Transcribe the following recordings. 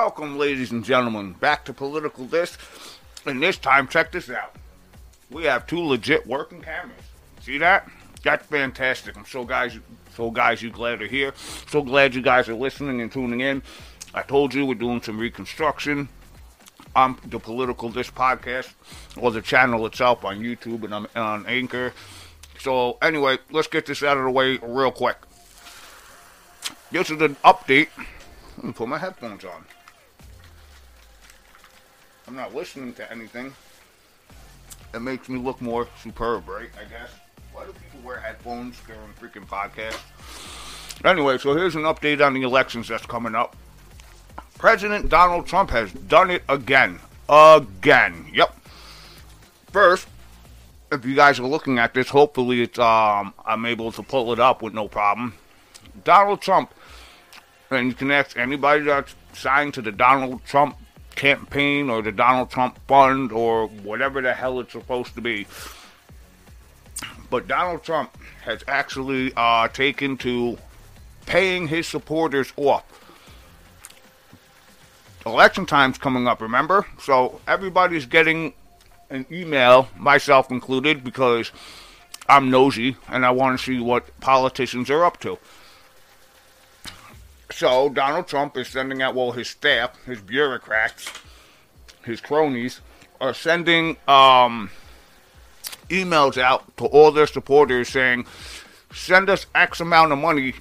Welcome, ladies and gentlemen, back to Political Disc. And this time, check this out. We have two legit working cameras. See that? That's fantastic. I'm so guys, so guys, you glad to hear. So glad you guys are listening and tuning in. I told you we're doing some reconstruction on the Political Disc podcast or the channel itself on YouTube and on, on Anchor. So anyway, let's get this out of the way real quick. This is an update. Let me put my headphones on. I'm not listening to anything. It makes me look more superb, right? I guess. Why do people wear headphones during freaking podcasts? Anyway, so here's an update on the elections that's coming up. President Donald Trump has done it again. Again. Yep. First, if you guys are looking at this, hopefully it's um I'm able to pull it up with no problem. Donald Trump, and you can ask anybody that's signed to the Donald Trump campaign or the Donald Trump fund or whatever the hell it's supposed to be. But Donald Trump has actually uh, taken to paying his supporters off. Election time's coming up, remember? So everybody's getting an email, myself included, because I'm nosy and I want to see what politicians are up to. So Donald Trump is sending out, well, his staff, his bureaucrats, his cronies, are sending um, emails out to all their supporters saying, send us X amount of money,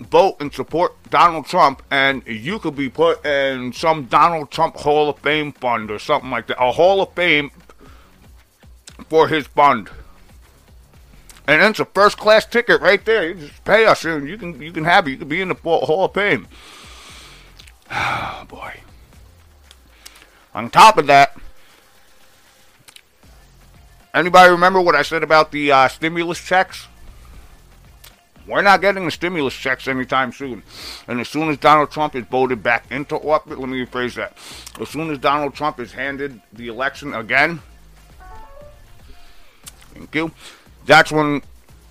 vote and support Donald Trump, and you could be put in some Donald Trump Hall of Fame fund or something like that. A Hall of Fame for his fund. And it's a first class ticket right there. You just pay us and you can you can have it. You can be in the Hall of Fame. Oh boy. On top of that, anybody remember what I said about the uh, stimulus checks? We're not getting the stimulus checks anytime soon. And as soon as Donald Trump is voted back into office, let me rephrase that. As soon as Donald Trump is handed the election again, thank you, that's when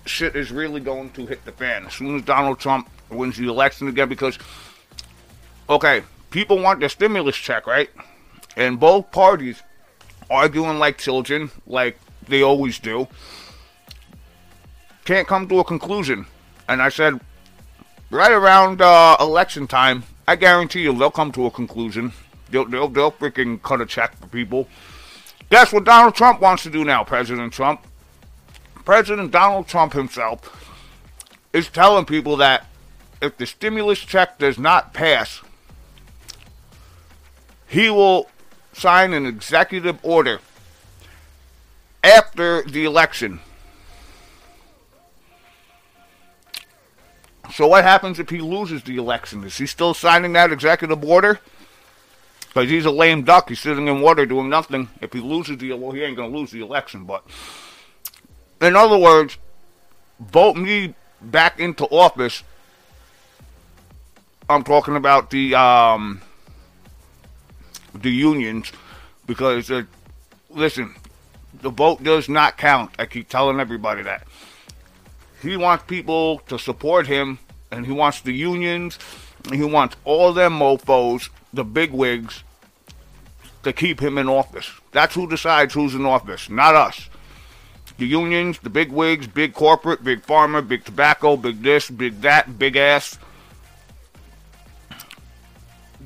shit is really going to hit the fan. As soon as Donald Trump wins the election again, because, okay, people want the stimulus check, right? And both parties arguing like children, like they always do, can't come to a conclusion. And I said, right around uh, election time, I guarantee you they'll come to a conclusion. They'll, they'll, they'll freaking cut a check for people. That's what Donald Trump wants to do now, President Trump. President Donald Trump himself is telling people that if the stimulus check does not pass, he will sign an executive order after the election. So what happens if he loses the election? Is he still signing that executive order? Because he's a lame duck. He's sitting in water doing nothing. If he loses the well, he ain't gonna lose the election, but in other words, vote me back into office. I'm talking about the um, the unions because uh, listen, the vote does not count. I keep telling everybody that. He wants people to support him, and he wants the unions, and he wants all them mofos, the bigwigs, to keep him in office. That's who decides who's in office, not us the unions, the big wigs, big corporate, big pharma, big tobacco, big this, big that, big ass.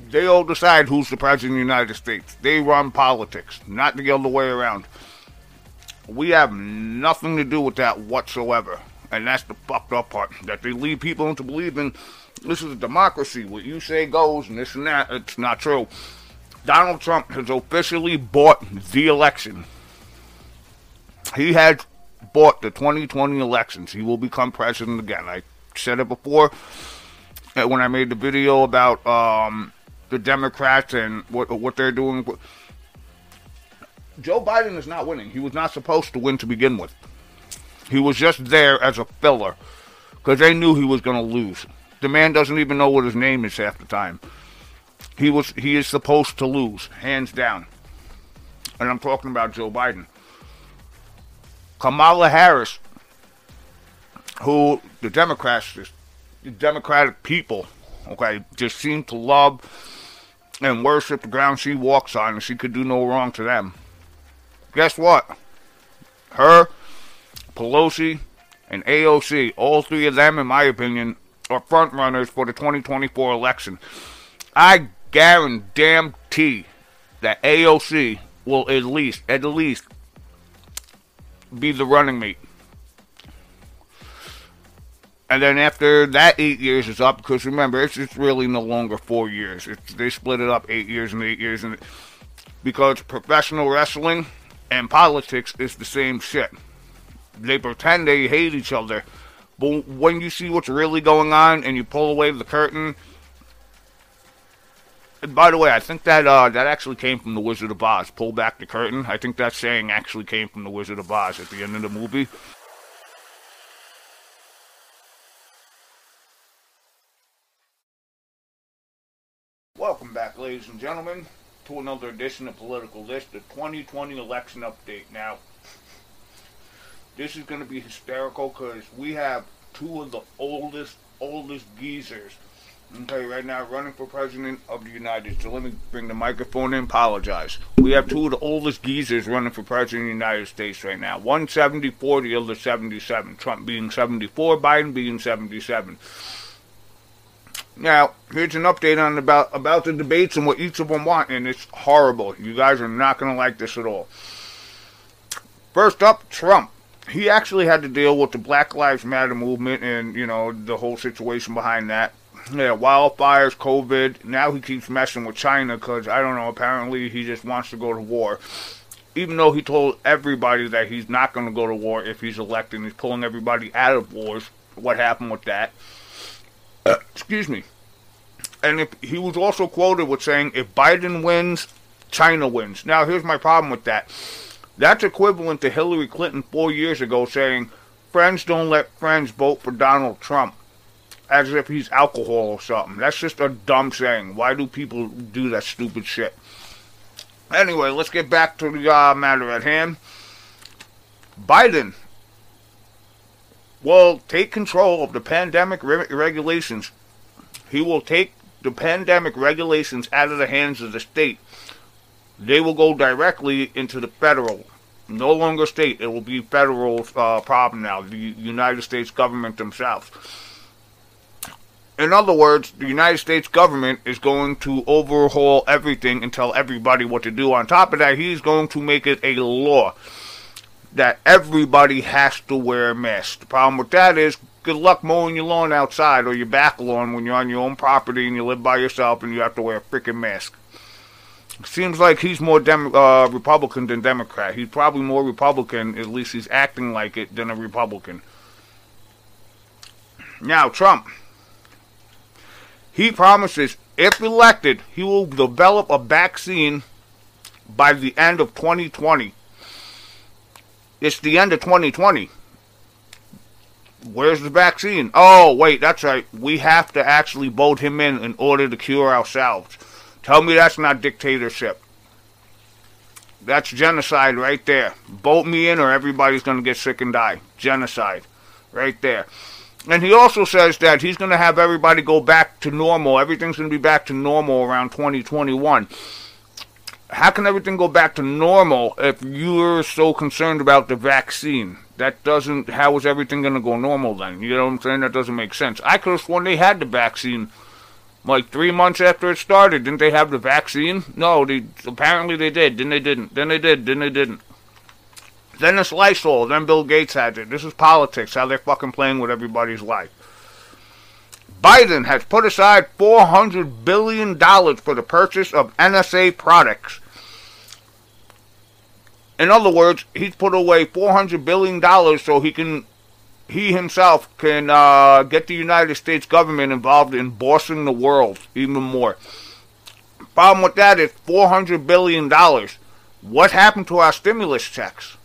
They all decide who's the president of the United States. They run politics, not the other way around. We have nothing to do with that whatsoever. And that's the fucked up part. That they lead people into believing this is a democracy. What you say goes and this and that. It's not true. Donald Trump has officially bought the election he has bought the 2020 elections. He will become president again. I said it before uh, when I made the video about um, the Democrats and what what they're doing. Joe Biden is not winning. He was not supposed to win to begin with. He was just there as a filler because they knew he was going to lose. The man doesn't even know what his name is half the time. He was he is supposed to lose, hands down. And I'm talking about Joe Biden. Kamala Harris, who the Democrats, the Democratic people, okay, just seem to love and worship the ground she walks on, and she could do no wrong to them. Guess what? Her, Pelosi, and AOC, all three of them, in my opinion, are front runners for the 2024 election. I guarantee that AOC will at least, at least, be the running mate. And then after that eight years is up, because remember, it's, it's really no longer four years. It's, they split it up eight years and eight years, and because professional wrestling and politics is the same shit. They pretend they hate each other, but when you see what's really going on and you pull away the curtain, and by the way, I think that uh, that actually came from the Wizard of Oz. Pull back the curtain. I think that saying actually came from the Wizard of Oz at the end of the movie. Welcome back, ladies and gentlemen, to another edition of Political List, the 2020 election update. Now, this is going to be hysterical because we have two of the oldest, oldest geezers Okay, right now running for president of the United States. So let me bring the microphone in. Apologize. We have two of the oldest geezers running for president of the United States right now. One 74, the other 77. Trump being 74, Biden being 77. Now, here's an update on about about the debates and what each of them want, and it's horrible. You guys are not going to like this at all. First up, Trump. He actually had to deal with the Black Lives Matter movement and, you know, the whole situation behind that yeah, wildfires, COVID. Now he keeps messing with China because, I don't know, apparently he just wants to go to war. Even though he told everybody that he's not going to go to war if he's elected, he's pulling everybody out of wars. What happened with that? Excuse me. And if he was also quoted with saying, if Biden wins, China wins. Now, here's my problem with that. That's equivalent to Hillary Clinton four years ago saying, friends don't let friends vote for Donald Trump as if he's alcohol or something. That's just a dumb saying. Why do people do that stupid shit? Anyway, let's get back to the uh, matter at hand. Biden will take control of the pandemic re- regulations. He will take the pandemic regulations out of the hands of the state. They will go directly into the federal. No longer state. It will be federal uh, problem now. The United States government themselves in other words, the United States government is going to overhaul everything and tell everybody what to do. On top of that, he's going to make it a law that everybody has to wear a mask. The problem with that is, good luck mowing your lawn outside or your back lawn when you're on your own property and you live by yourself and you have to wear a freaking mask. Seems like he's more Dem- uh, Republican than Democrat. He's probably more Republican, at least he's acting like it, than a Republican. Now, Trump. He promises, if elected, he will develop a vaccine by the end of 2020. It's the end of 2020. Where's the vaccine? Oh, wait, that's right. We have to actually vote him in in order to cure ourselves. Tell me that's not dictatorship. That's genocide right there. Vote me in or everybody's going to get sick and die. Genocide. Right there. And he also says that he's going to have everybody go back to normal. Everything's going to be back to normal around 2021. How can everything go back to normal if you're so concerned about the vaccine? That doesn't. How is everything going to go normal then? You know what I'm saying? That doesn't make sense. I could have sworn they had the vaccine like three months after it started. Didn't they have the vaccine? No, they apparently they did. Then they didn't. Then they did. Then they didn't. Then it's Lysol. Then Bill Gates has it. This is politics, how they're fucking playing with everybody's life. Biden has put aside $400 billion for the purchase of NSA products. In other words, he's put away $400 billion so he can, he himself can uh, get the United States government involved in bossing the world even more. Problem with that is $400 billion. What happened to our stimulus checks?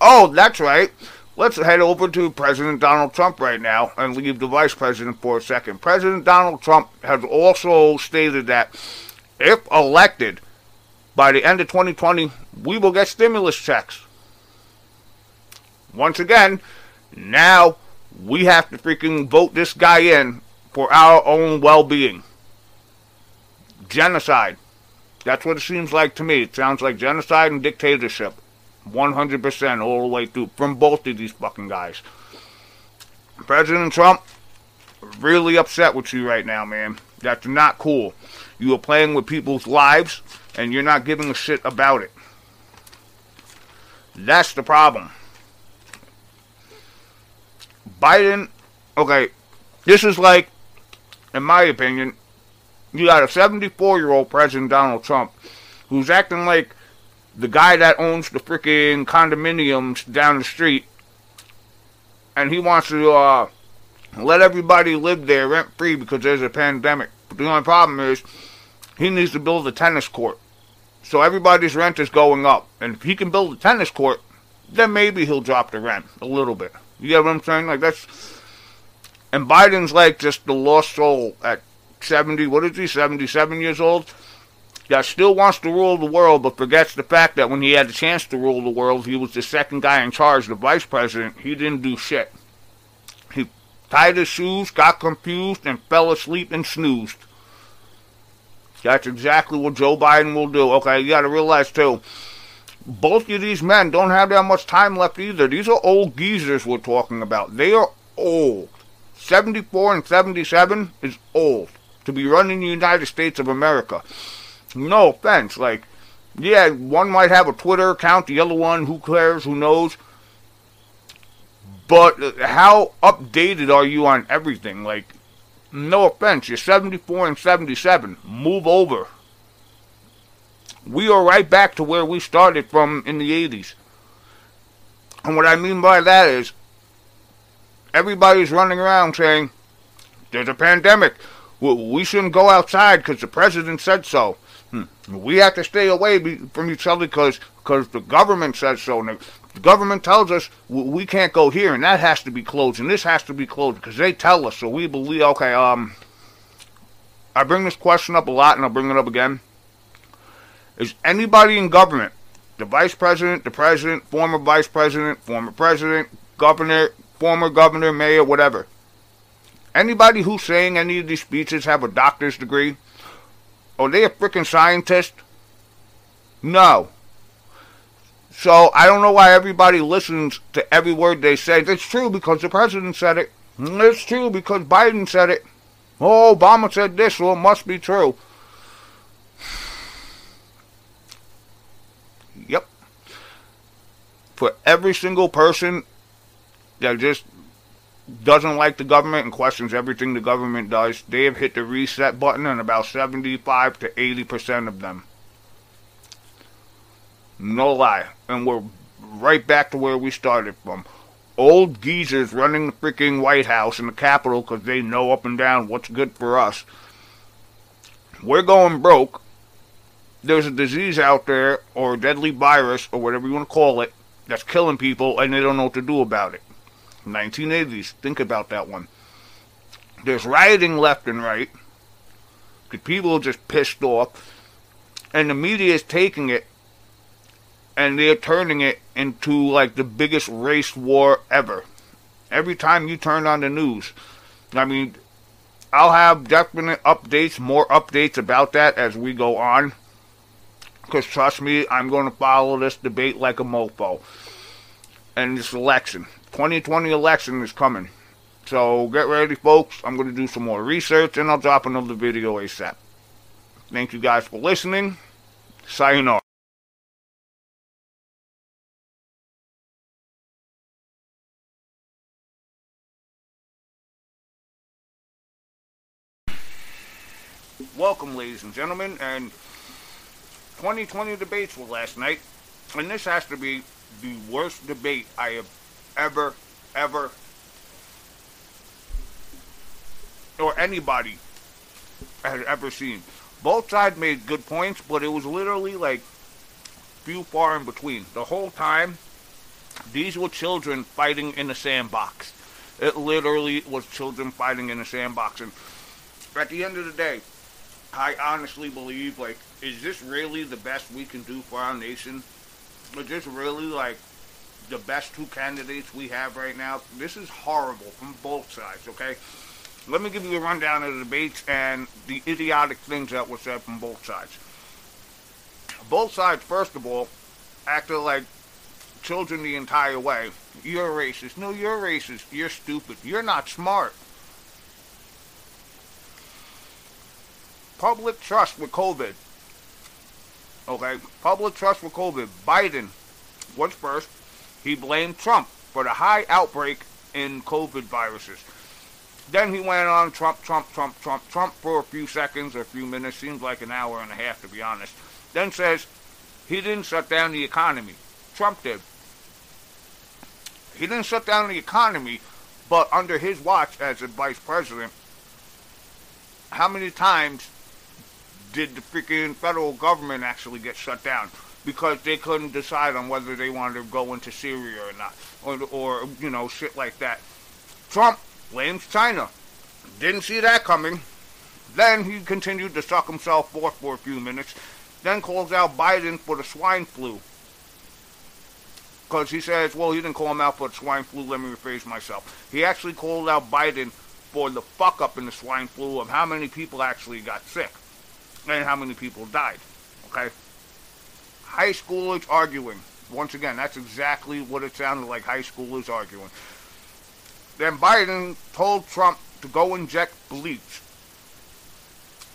Oh, that's right. Let's head over to President Donald Trump right now and leave the vice president for a second. President Donald Trump has also stated that if elected by the end of 2020, we will get stimulus checks. Once again, now we have to freaking vote this guy in for our own well being. genocide. That's what it seems like to me. It sounds like genocide and dictatorship. 100% all the way through from both of these fucking guys. President Trump, really upset with you right now, man. That's not cool. You are playing with people's lives and you're not giving a shit about it. That's the problem. Biden, okay, this is like, in my opinion, you got a 74 year old President Donald Trump who's acting like the guy that owns the freaking condominiums down the street and he wants to uh, let everybody live there rent free because there's a pandemic. But the only problem is he needs to build a tennis court. So everybody's rent is going up. And if he can build a tennis court, then maybe he'll drop the rent a little bit. You get what I'm saying? Like that's and Biden's like just the lost soul at 70, what is he, 77 years old? That still wants to rule the world, but forgets the fact that when he had the chance to rule the world, he was the second guy in charge, the vice president. He didn't do shit. He tied his shoes, got confused, and fell asleep and snoozed. That's exactly what Joe Biden will do. Okay, you gotta realize too, both of these men don't have that much time left either. These are old geezers we're talking about. They are old. 74 and 77 is old to be running the United States of America. No offense, like, yeah, one might have a Twitter account, the other one, who cares, who knows. But uh, how updated are you on everything? Like, no offense, you're 74 and 77. Move over. We are right back to where we started from in the 80s. And what I mean by that is, everybody's running around saying, there's a pandemic. We shouldn't go outside because the president said so. We have to stay away from each other because because the government says so. The government tells us we can't go here, and that has to be closed, and this has to be closed because they tell us. So we believe. Okay, um, I bring this question up a lot, and I'll bring it up again. Is anybody in government, the vice president, the president, former vice president, former president, governor, former governor, mayor, whatever? Anybody who's saying any of these speeches have a doctor's degree? Are they a freaking scientist? No. So I don't know why everybody listens to every word they say. It's true because the president said it. It's true because Biden said it. Oh, Obama said this, so it must be true. Yep. For every single person that just doesn't like the government and questions everything the government does, they have hit the reset button on about 75 to 80% of them. No lie. And we're right back to where we started from. Old geezers running the freaking White House and the Capitol because they know up and down what's good for us. We're going broke. There's a disease out there, or a deadly virus, or whatever you want to call it, that's killing people, and they don't know what to do about it. 1980s. Think about that one. There's rioting left and right. The people are just pissed off. And the media is taking it and they're turning it into like the biggest race war ever. Every time you turn on the news. I mean, I'll have definite updates, more updates about that as we go on. Because trust me, I'm going to follow this debate like a mofo. And this election. 2020 election is coming. So get ready, folks. I'm going to do some more research and I'll drop another video ASAP. Thank you guys for listening. Sayonara. Welcome, ladies and gentlemen, and 2020 debates were last night, and this has to be the worst debate I have ever, ever, or anybody has ever seen. Both sides made good points, but it was literally like few far in between. The whole time, these were children fighting in a sandbox. It literally was children fighting in a sandbox. And at the end of the day, I honestly believe, like, is this really the best we can do for our nation? Is this really, like, the best two candidates we have right now. This is horrible from both sides, okay? let me give you a rundown of the debates and the idiotic things that were said from both sides. Both sides, first of all, acted like children the entire way. You're racist. No, you're racist. You're stupid. You're not smart. Public trust with COVID. Okay, public trust with COVID. Biden was first. He blamed Trump for the high outbreak in COVID viruses. Then he went on Trump, Trump, Trump, Trump, Trump for a few seconds a few minutes, seems like an hour and a half to be honest. Then says he didn't shut down the economy. Trump did. He didn't shut down the economy, but under his watch as a vice president, how many times did the freaking federal government actually get shut down? Because they couldn't decide on whether they wanted to go into Syria or not, or, or you know, shit like that. Trump blames China. Didn't see that coming. Then he continued to suck himself forth for a few minutes, then calls out Biden for the swine flu. Because he says, well, he didn't call him out for the swine flu, let me rephrase myself. He actually called out Biden for the fuck up in the swine flu of how many people actually got sick and how many people died. Okay? High schoolers arguing. Once again, that's exactly what it sounded like high schoolers arguing. Then Biden told Trump to go inject bleach.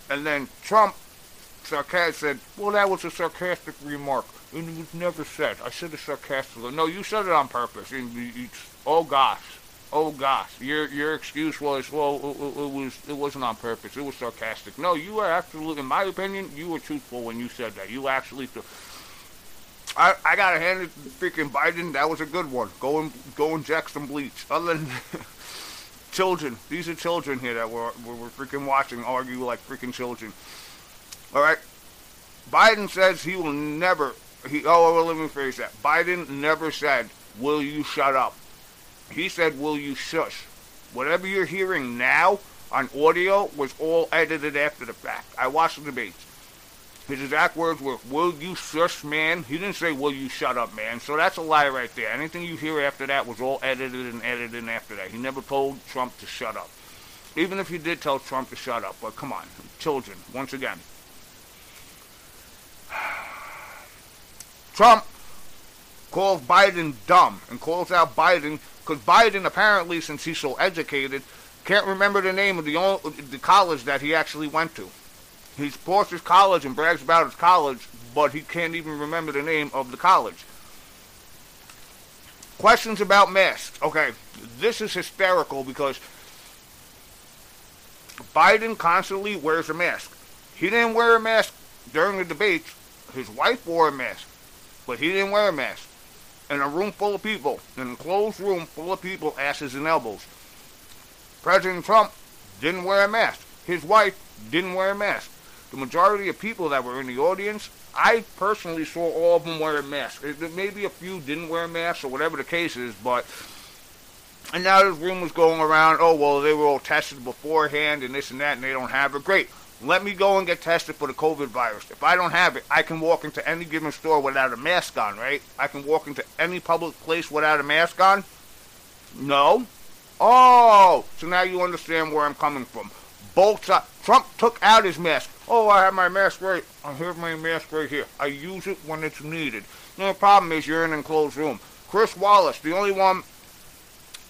And then Trump sarcastic said, well, that was a sarcastic remark. And it was never said. I said it sarcastically. No, you said it on purpose. And oh, gosh. Oh, gosh. Your your excuse was, well, it, it, was, it wasn't on purpose. It was sarcastic. No, you were absolutely, in my opinion, you were truthful when you said that. You actually... I, I gotta hand it to freaking Biden. That was a good one. Go and go inject some bleach. Other than children, these are children here that we're we're freaking watching argue like freaking children. All right. Biden says he will never. He oh well, let me phrase that. Biden never said, "Will you shut up?" He said, "Will you shush?" Whatever you're hearing now on audio was all edited after the fact. I watched the debates. His exact words were, Will you shush, man? He didn't say, Will you shut up, man? So that's a lie right there. Anything you hear after that was all edited and edited after that. He never told Trump to shut up. Even if he did tell Trump to shut up. But come on, children, once again. Trump calls Biden dumb and calls out Biden because Biden apparently, since he's so educated, can't remember the name of the, the college that he actually went to. He supports his college and brags about his college, but he can't even remember the name of the college. Questions about masks. Okay, this is hysterical because Biden constantly wears a mask. He didn't wear a mask during the debates. His wife wore a mask, but he didn't wear a mask. In a room full of people, in a closed room full of people, asses and elbows. President Trump didn't wear a mask. His wife didn't wear a mask the majority of people that were in the audience, I personally saw all of them wearing masks. Maybe a few didn't wear masks or whatever the case is, but. And now this rumors going around, oh, well, they were all tested beforehand and this and that, and they don't have it. Great. Let me go and get tested for the COVID virus. If I don't have it, I can walk into any given store without a mask on, right? I can walk into any public place without a mask on? No. Oh, so now you understand where I'm coming from. Both. Trump took out his mask. Oh, I have my mask right. I have my mask right here. I use it when it's needed. The problem is you're in an enclosed room. Chris Wallace, the only one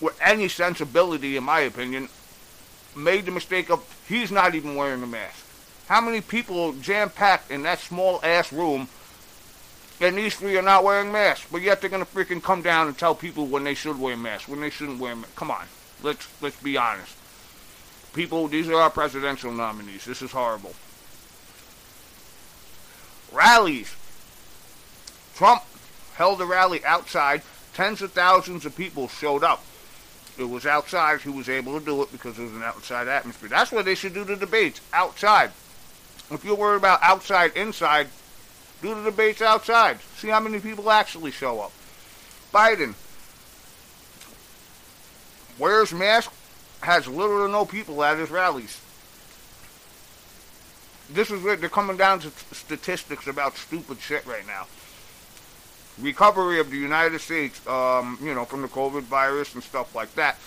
with any sensibility, in my opinion, made the mistake of he's not even wearing a mask. How many people jam packed in that small ass room and these three are not wearing masks, but yet they're gonna freaking come down and tell people when they should wear masks, when they shouldn't wear masks. Come on, let's let's be honest. People, these are our presidential nominees. This is horrible rallies. Trump held a rally outside. Tens of thousands of people showed up. It was outside. He was able to do it because it was an outside atmosphere. That's what they should do the debates outside. If you're worried about outside, inside, do the debates outside. See how many people actually show up. Biden wears mask, has little to no people at his rallies this is where they're coming down to statistics about stupid shit right now. Recovery of the United States, um, you know, from the COVID virus and stuff like that.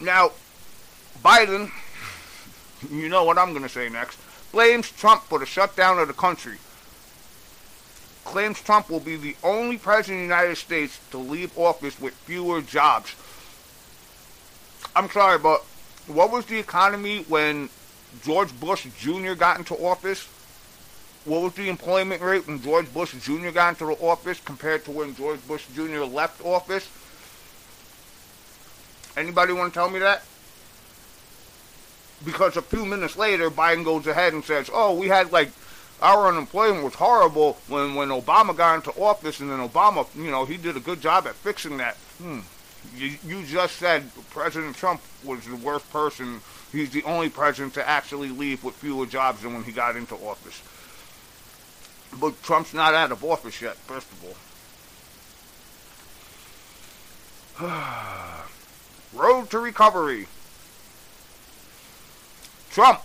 Now, Biden, you know what I'm going to say next, blames Trump for the shutdown of the country. Claims Trump will be the only president of the United States to leave office with fewer jobs. I'm sorry, but what was the economy when George Bush Jr. got into office? What was the employment rate when George Bush Jr. got into the office compared to when George Bush Jr. left office? Anybody want to tell me that? Because a few minutes later, Biden goes ahead and says, "Oh, we had like our unemployment was horrible when when Obama got into office, and then Obama, you know, he did a good job at fixing that." Hmm. You, you just said President Trump was the worst person. He's the only president to actually leave with fewer jobs than when he got into office. But Trump's not out of office yet, first of all. Road to recovery. Trump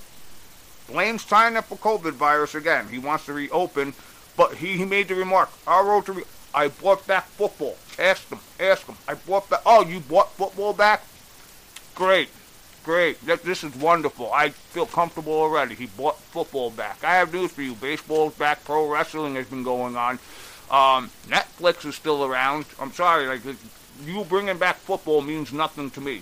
blames China for COVID virus again. He wants to reopen, but he, he made the remark, our road to re- I brought back football. Ask him, ask him. I brought back, oh, you brought football back? Great, great. This is wonderful. I feel comfortable already. He brought football back. I have news for you. Baseball's back. Pro wrestling has been going on. Um, Netflix is still around. I'm sorry, like you bringing back football means nothing to me.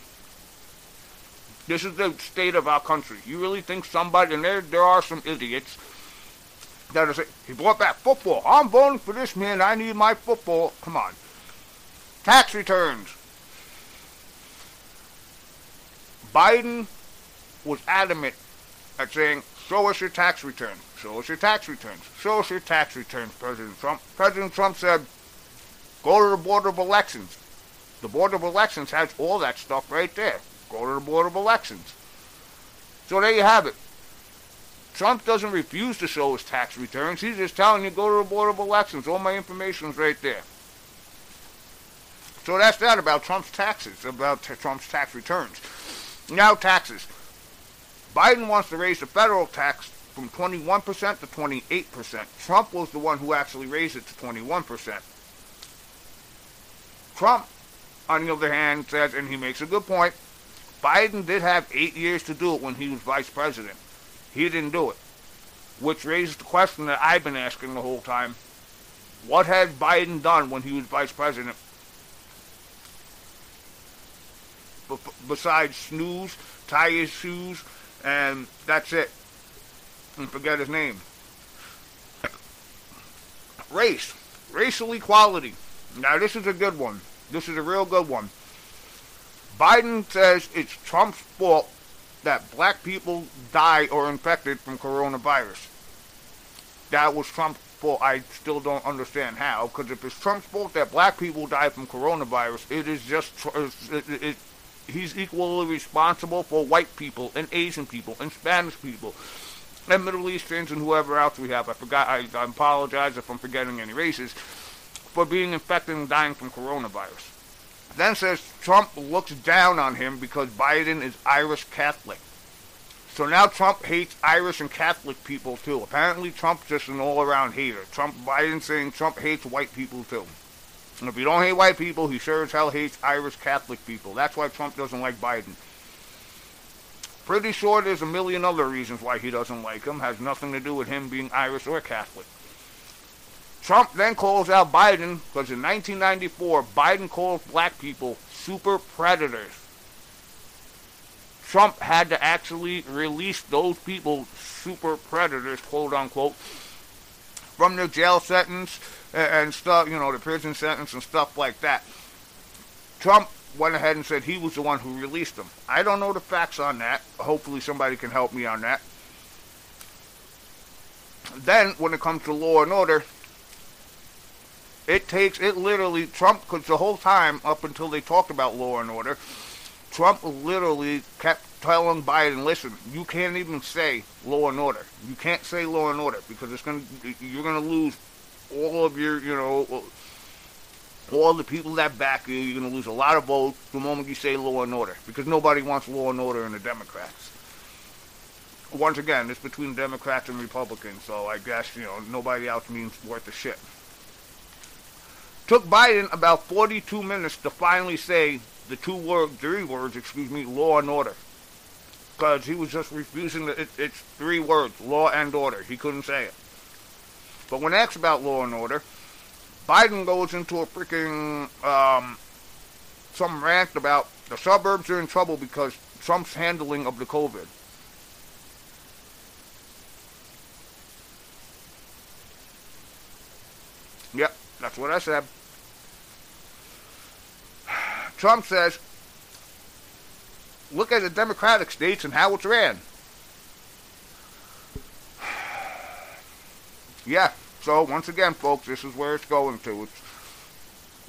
This is the state of our country. You really think somebody, and there, there are some idiots that are saying, he brought back football. I'm voting for this man. I need my football. Come on. Tax returns. Biden was adamant at saying, show us your tax returns. Show us your tax returns. Show us your tax returns, President Trump. President Trump said, go to the Board of Elections. The Board of Elections has all that stuff right there. Go to the Board of Elections. So there you have it. Trump doesn't refuse to show his tax returns. He's just telling you go to the Board of Elections. All my information's right there. So that's that about Trump's taxes, about Trump's tax returns. Now taxes. Biden wants to raise the federal tax from 21% to 28%. Trump was the one who actually raised it to 21%. Trump on the other hand, says, and he makes a good point, Biden did have eight years to do it when he was vice president. He didn't do it. Which raises the question that I've been asking the whole time. What has Biden done when he was vice president? Besides snooze, tie his shoes, and that's it. And forget his name. Race. Racial equality. Now, this is a good one. This is a real good one. Biden says it's Trump's fault that black people die or infected from coronavirus. That was Trump's fault. I still don't understand how, because if it's Trump's fault that black people die from coronavirus, it is just it, it, it, he's equally responsible for white people and Asian people and Spanish people and Middle Easterns and whoever else we have. I forgot. I, I apologize if I'm forgetting any races for being infected and dying from coronavirus. Then says Trump looks down on him because Biden is Irish Catholic. So now Trump hates Irish and Catholic people too. Apparently Trump's just an all-around hater. Trump Biden saying Trump hates white people too. And if you don't hate white people, he sure as hell hates Irish Catholic people. That's why Trump doesn't like Biden. Pretty sure there's a million other reasons why he doesn't like him. Has nothing to do with him being Irish or Catholic. Trump then calls out Biden because in 1994, Biden called black people super predators. Trump had to actually release those people, super predators, quote unquote, from their jail sentence and stuff, you know, the prison sentence and stuff like that. Trump went ahead and said he was the one who released them. I don't know the facts on that. Hopefully somebody can help me on that. Then, when it comes to law and order, it takes, it literally, Trump, because the whole time up until they talked about law and order, Trump literally kept telling Biden, listen, you can't even say law and order. You can't say law and order because it's going to, you're going to lose all of your, you know, all the people that back you. You're going to lose a lot of votes the moment you say law and order because nobody wants law and order in the Democrats. Once again, it's between Democrats and Republicans, so I guess, you know, nobody else means worth a shit. Took Biden about 42 minutes to finally say the two words, three words, excuse me, law and order. because he was just refusing to, it, it's three words law and order he couldn't say it but when asked about law and order biden goes into a freaking um, some rant about the suburbs are in trouble because trump's handling of the covid yep that's what i said trump says look at the Democratic states and how it's ran. Yeah, so once again, folks, this is where it's going to. It's,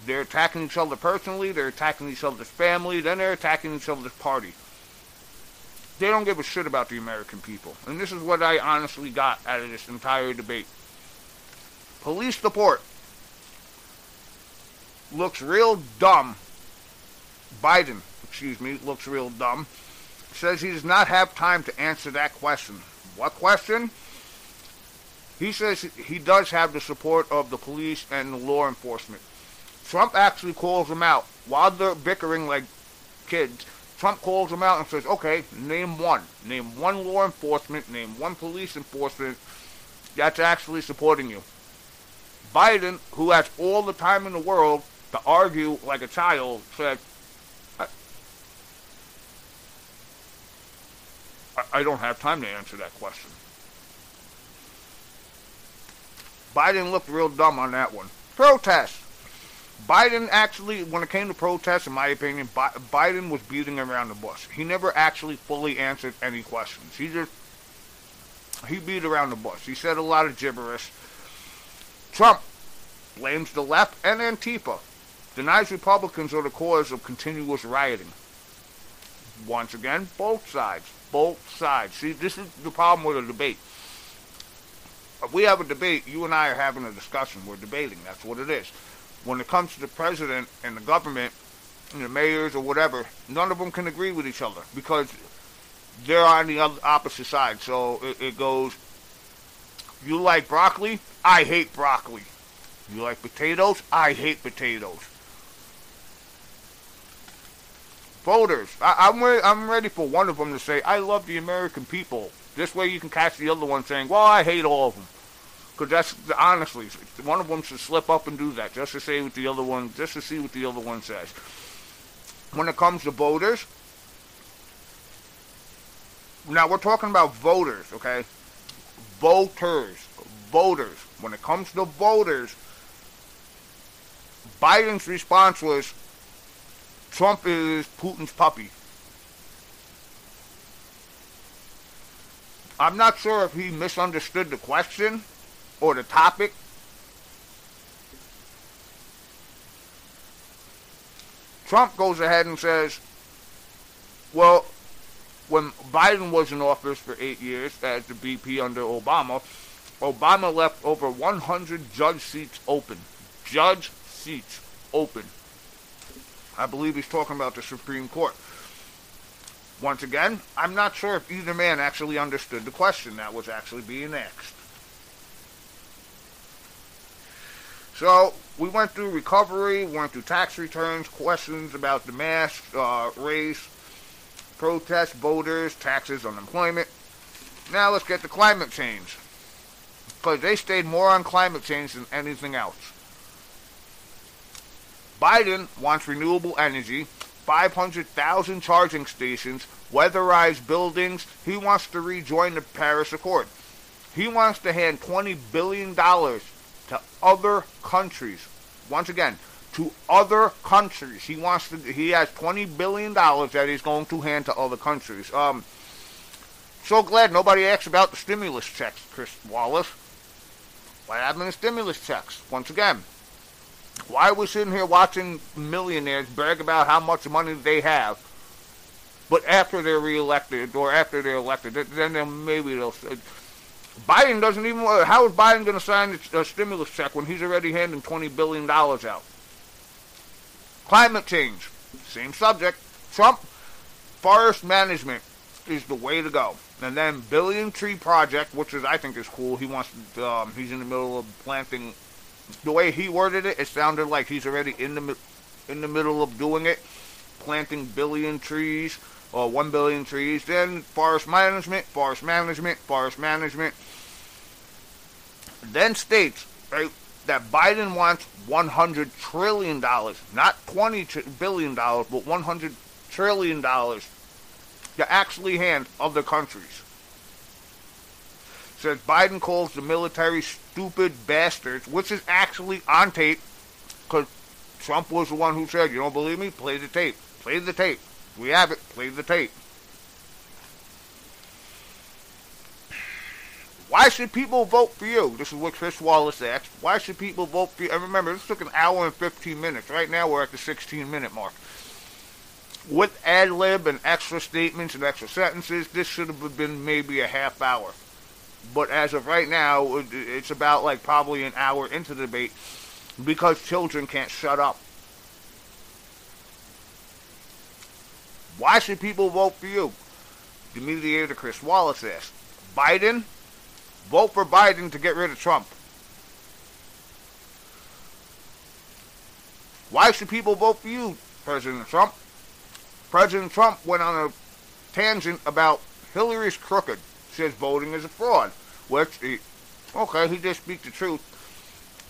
they're attacking each other personally, they're attacking each other's family, then they're attacking each other's party. They don't give a shit about the American people. And this is what I honestly got out of this entire debate. Police support looks real dumb. Biden excuse me, looks real dumb, says he does not have time to answer that question. What question? He says he does have the support of the police and the law enforcement. Trump actually calls them out while they're bickering like kids. Trump calls them out and says, okay, name one. Name one law enforcement, name one police enforcement that's actually supporting you. Biden, who has all the time in the world to argue like a child, said, I don't have time to answer that question. Biden looked real dumb on that one. Protests. Biden actually, when it came to protests, in my opinion, Biden was beating around the bush. He never actually fully answered any questions. He just he beat around the bush. He said a lot of gibberish. Trump blames the left and Antifa, denies Republicans are the cause of continuous rioting. Once again, both sides both sides. See, this is the problem with a debate. We have a debate, you and I are having a discussion. We're debating. That's what it is. When it comes to the president and the government and the mayors or whatever, none of them can agree with each other because they're on the opposite side. So it, it goes, you like broccoli? I hate broccoli. You like potatoes? I hate potatoes. voters. I, am re- I'm ready for one of them to say, "I love the American people." This way, you can catch the other one saying, "Well, I hate all of them." Because that's honestly, one of them should slip up and do that just to say what the other one, just to see what the other one says. When it comes to voters, now we're talking about voters, okay? Voters, voters. When it comes to voters, Biden's response was, Trump is Putin's puppy. I'm not sure if he misunderstood the question or the topic. Trump goes ahead and says, well, when Biden was in office for eight years as the VP under Obama, Obama left over 100 judge seats open. Judge seats open. I believe he's talking about the Supreme Court. Once again, I'm not sure if either man actually understood the question that was actually being asked. So, we went through recovery, went through tax returns, questions about the mask, uh, race, protests, voters, taxes, unemployment. Now let's get to climate change. Because they stayed more on climate change than anything else. Biden wants renewable energy, 500,000 charging stations, weatherized buildings. He wants to rejoin the Paris Accord. He wants to hand $20 billion to other countries. Once again, to other countries. He wants to. He has twenty billion dollars that he's going to hand to other countries. Um, so glad nobody asked about the stimulus checks, Chris Wallace. What happened to stimulus checks? Once again, why are we sitting here watching millionaires brag about how much money they have, but after they're reelected or after they're elected, then, maybe they'll. Biden doesn't even. How is Biden going to sign a stimulus check when he's already handing twenty billion dollars out? Climate change, same subject. Trump, forest management is the way to go. And then billion tree project, which is I think is cool. He wants. To, um, he's in the middle of planting the way he worded it, it sounded like he's already in the in the middle of doing it, planting billion trees or 1 billion trees. Then forest management, forest management, forest management. Then states, right, that Biden wants 100 trillion dollars, not 20 billion dollars, but 100 trillion dollars to actually hand of the countries. Says Biden calls the military stupid bastards, which is actually on tape, because Trump was the one who said, "You don't believe me? Play the tape. Play the tape. We have it. Play the tape." Why should people vote for you? This is what Chris Wallace asked. Why should people vote for you? And remember, this took an hour and 15 minutes. Right now, we're at the 16 minute mark. With ad lib and extra statements and extra sentences, this should have been maybe a half hour. But as of right now, it's about like probably an hour into the debate because children can't shut up. Why should people vote for you? The mediator Chris Wallace asked. Biden Vote for Biden to get rid of Trump. Why should people vote for you, President Trump? President Trump went on a tangent about Hillary's crooked. Says voting is a fraud. Which, he, okay, he did speak the truth.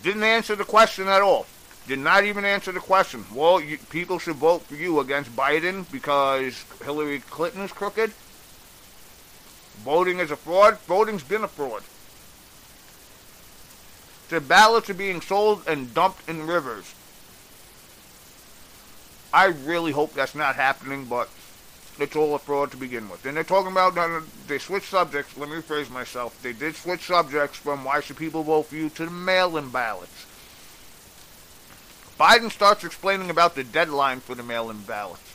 Didn't answer the question at all. Did not even answer the question. Well, you, people should vote for you against Biden because Hillary Clinton is crooked. Voting is a fraud. Voting's been a fraud. The ballots are being sold and dumped in rivers. I really hope that's not happening, but it's all a fraud to begin with. And they're talking about uh, they switched subjects. Let me rephrase myself. They did switch subjects from why should people vote for you to the mail-in ballots. Biden starts explaining about the deadline for the mail-in ballots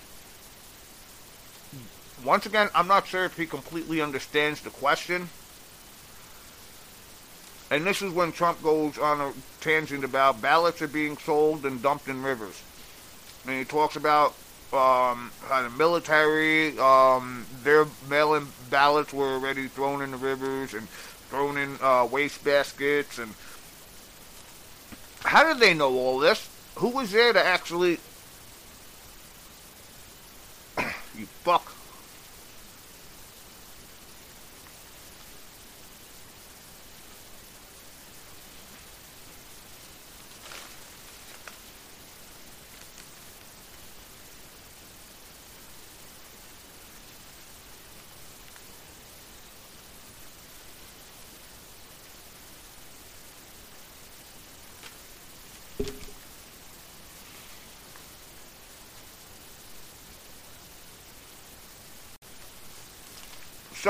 once again, I'm not sure if he completely understands the question. And this is when Trump goes on a tangent about ballots are being sold and dumped in rivers. And he talks about um, the military, um, their mail-in ballots were already thrown in the rivers and thrown in uh, waste baskets. And how did they know all this? Who was there to actually... you fuck.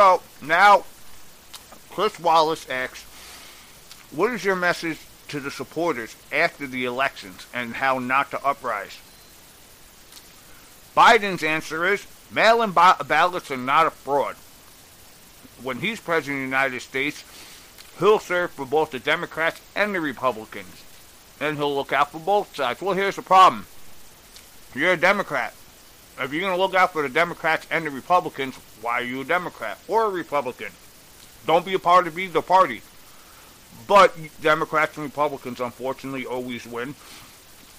So now, Chris Wallace asks, "What is your message to the supporters after the elections and how not to uprise?" Biden's answer is, "Mail-in ballots are not a fraud. When he's president of the United States, he'll serve for both the Democrats and the Republicans, and he'll look out for both sides." Well, here's the problem: you're a Democrat if you're going to look out for the Democrats and the Republicans, why are you a Democrat or a Republican? Don't be a part of either party. But Democrats and Republicans, unfortunately, always win.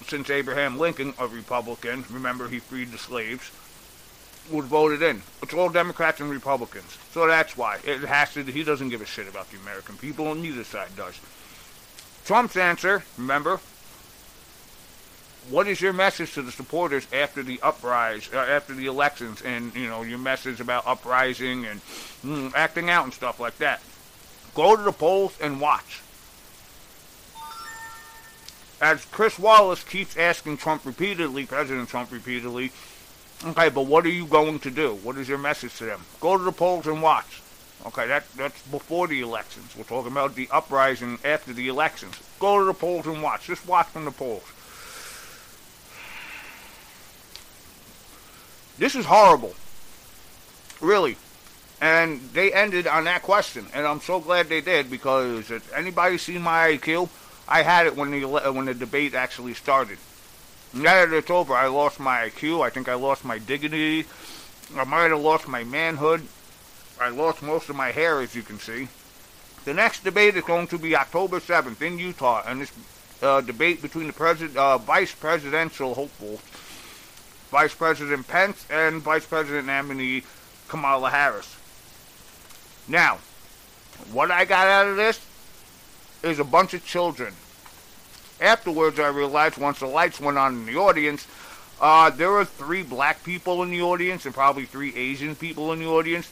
Since Abraham Lincoln, a Republican, remember he freed the slaves, was voted in. It's all Democrats and Republicans. So that's why. It has to, he doesn't give a shit about the American people, and neither side does. Trump's answer, remember, what is your message to the supporters after the uprise, uh, after the elections, and you know your message about uprising and mm, acting out and stuff like that? Go to the polls and watch. As Chris Wallace keeps asking Trump repeatedly, President Trump repeatedly, okay, but what are you going to do? What is your message to them? Go to the polls and watch. Okay, that that's before the elections. We're talking about the uprising after the elections. Go to the polls and watch. Just watch from the polls. This is horrible. Really. And they ended on that question, and I'm so glad they did because if anybody seen my IQ, I had it when the when the debate actually started. Now that it's over, I lost my IQ. I think I lost my dignity. I might have lost my manhood. I lost most of my hair, as you can see. The next debate is going to be October 7th in Utah, and this uh, debate between the president, uh, vice presidential hopeful Vice President Pence and Vice President nominee Kamala Harris. Now, what I got out of this is a bunch of children. Afterwards, I realized once the lights went on in the audience, uh, there were three black people in the audience and probably three Asian people in the audience.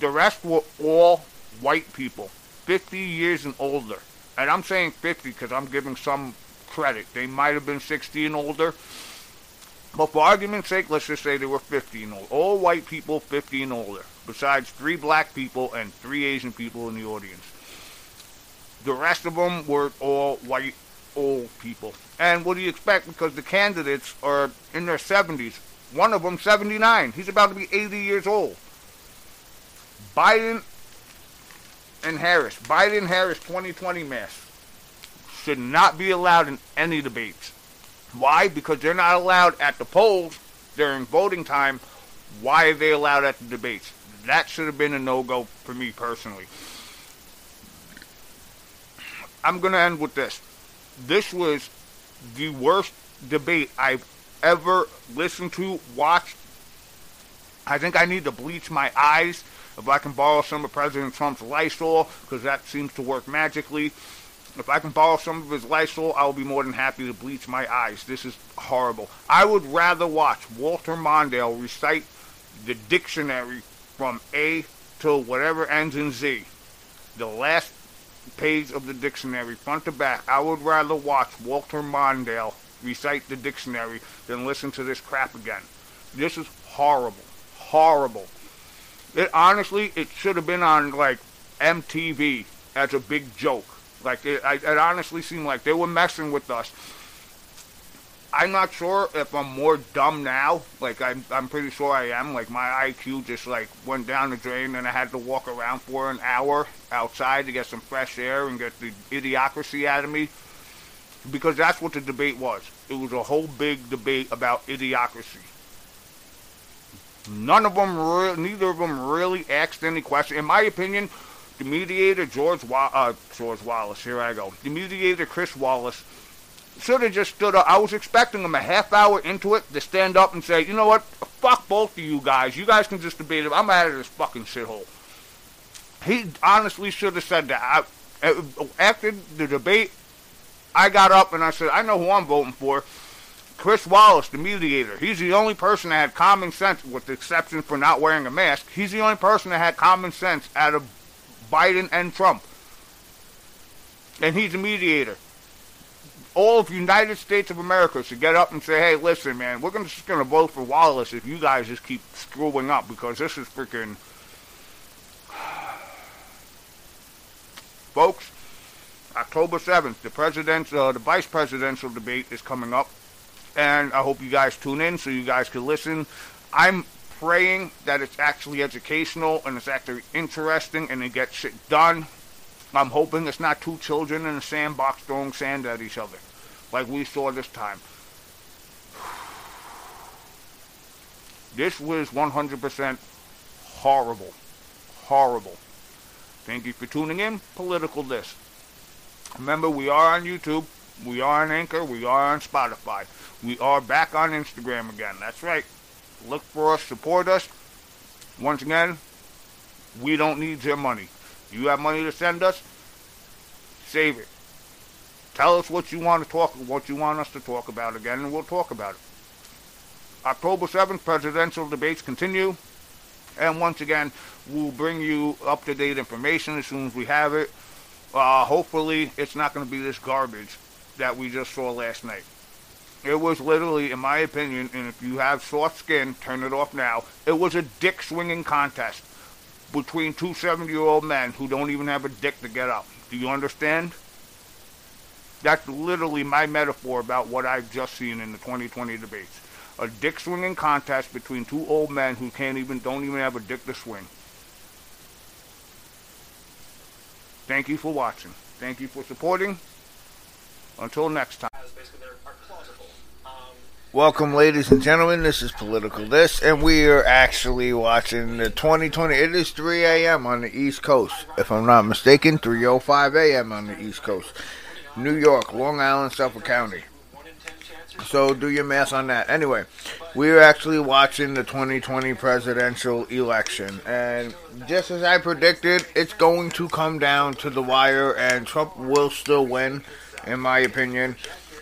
The rest were all white people, 50 years and older. And I'm saying 50 because I'm giving some credit. They might have been 60 and older. But for argument's sake, let's just say they were 50 and. All white people, 50 and older. Besides three black people and three Asian people in the audience. The rest of them were all white old people. And what do you expect? Because the candidates are in their 70s. One of them 79. He's about to be 80 years old. Biden and Harris, Biden Harris 2020 mess should not be allowed in any debates. Why? Because they're not allowed at the polls during voting time. Why are they allowed at the debates? That should have been a no go for me personally. I'm going to end with this. This was the worst debate I've ever listened to, watched. I think I need to bleach my eyes if I can borrow some of President Trump's Lysol, because that seems to work magically. If I can borrow some of his Lysol, I will be more than happy to bleach my eyes. This is horrible. I would rather watch Walter Mondale recite the dictionary from A to whatever ends in Z. The last page of the dictionary, front to back. I would rather watch Walter Mondale recite the dictionary than listen to this crap again. This is horrible. Horrible. It honestly, it should have been on like MTV as a big joke. Like it, it honestly seemed like they were messing with us. I'm not sure if I'm more dumb now. Like I'm, I'm pretty sure I am. Like my IQ just like went down the drain, and I had to walk around for an hour outside to get some fresh air and get the idiocracy out of me. Because that's what the debate was. It was a whole big debate about idiocracy. None of them, re- neither of them, really asked any question. In my opinion, the mediator George, Wa- uh, George Wallace. Here I go. The mediator Chris Wallace should have just stood up. I was expecting him a half hour into it to stand up and say, you know what, fuck both of you guys. You guys can just debate it. I'm out of this fucking shithole. He honestly should have said that. I, after the debate, I got up and I said, I know who I'm voting for. Chris Wallace, the mediator. He's the only person that had common sense, with the exception for not wearing a mask. He's the only person that had common sense out of Biden and Trump. And he's a mediator all of United States of America should get up and say, hey, listen, man, we're gonna, just going to vote for Wallace if you guys just keep screwing up because this is freaking. Folks, October 7th, the president's, uh, the vice presidential debate is coming up. And I hope you guys tune in so you guys can listen. I'm praying that it's actually educational and it's actually interesting and it gets shit done I'm hoping it's not two children in a sandbox throwing sand at each other, like we saw this time. This was 100% horrible. Horrible. Thank you for tuning in. Political This. Remember, we are on YouTube. We are on Anchor. We are on Spotify. We are back on Instagram again. That's right. Look for us. Support us. Once again, we don't need your money. You have money to send us? Save it. Tell us what you want to talk, what you want us to talk about again, and we'll talk about it. October 7th, presidential debates continue. And once again, we'll bring you up to date information as soon as we have it. Uh, hopefully, it's not going to be this garbage that we just saw last night. It was literally, in my opinion, and if you have soft skin, turn it off now. It was a dick swinging contest between two 70 year old men who don't even have a dick to get up. Do you understand? That's literally my metaphor about what I've just seen in the 2020 debates. A dick swinging contest between two old men who can't even, don't even have a dick to swing. Thank you for watching. Thank you for supporting. Until next time. Welcome, ladies and gentlemen. This is Political This, and we are actually watching the 2020. It is 3 a.m. on the East Coast, if I'm not mistaken. 3:05 a.m. on the East Coast, New York, Long Island, Suffolk County. So do your math on that. Anyway, we're actually watching the 2020 presidential election, and just as I predicted, it's going to come down to the wire, and Trump will still win, in my opinion.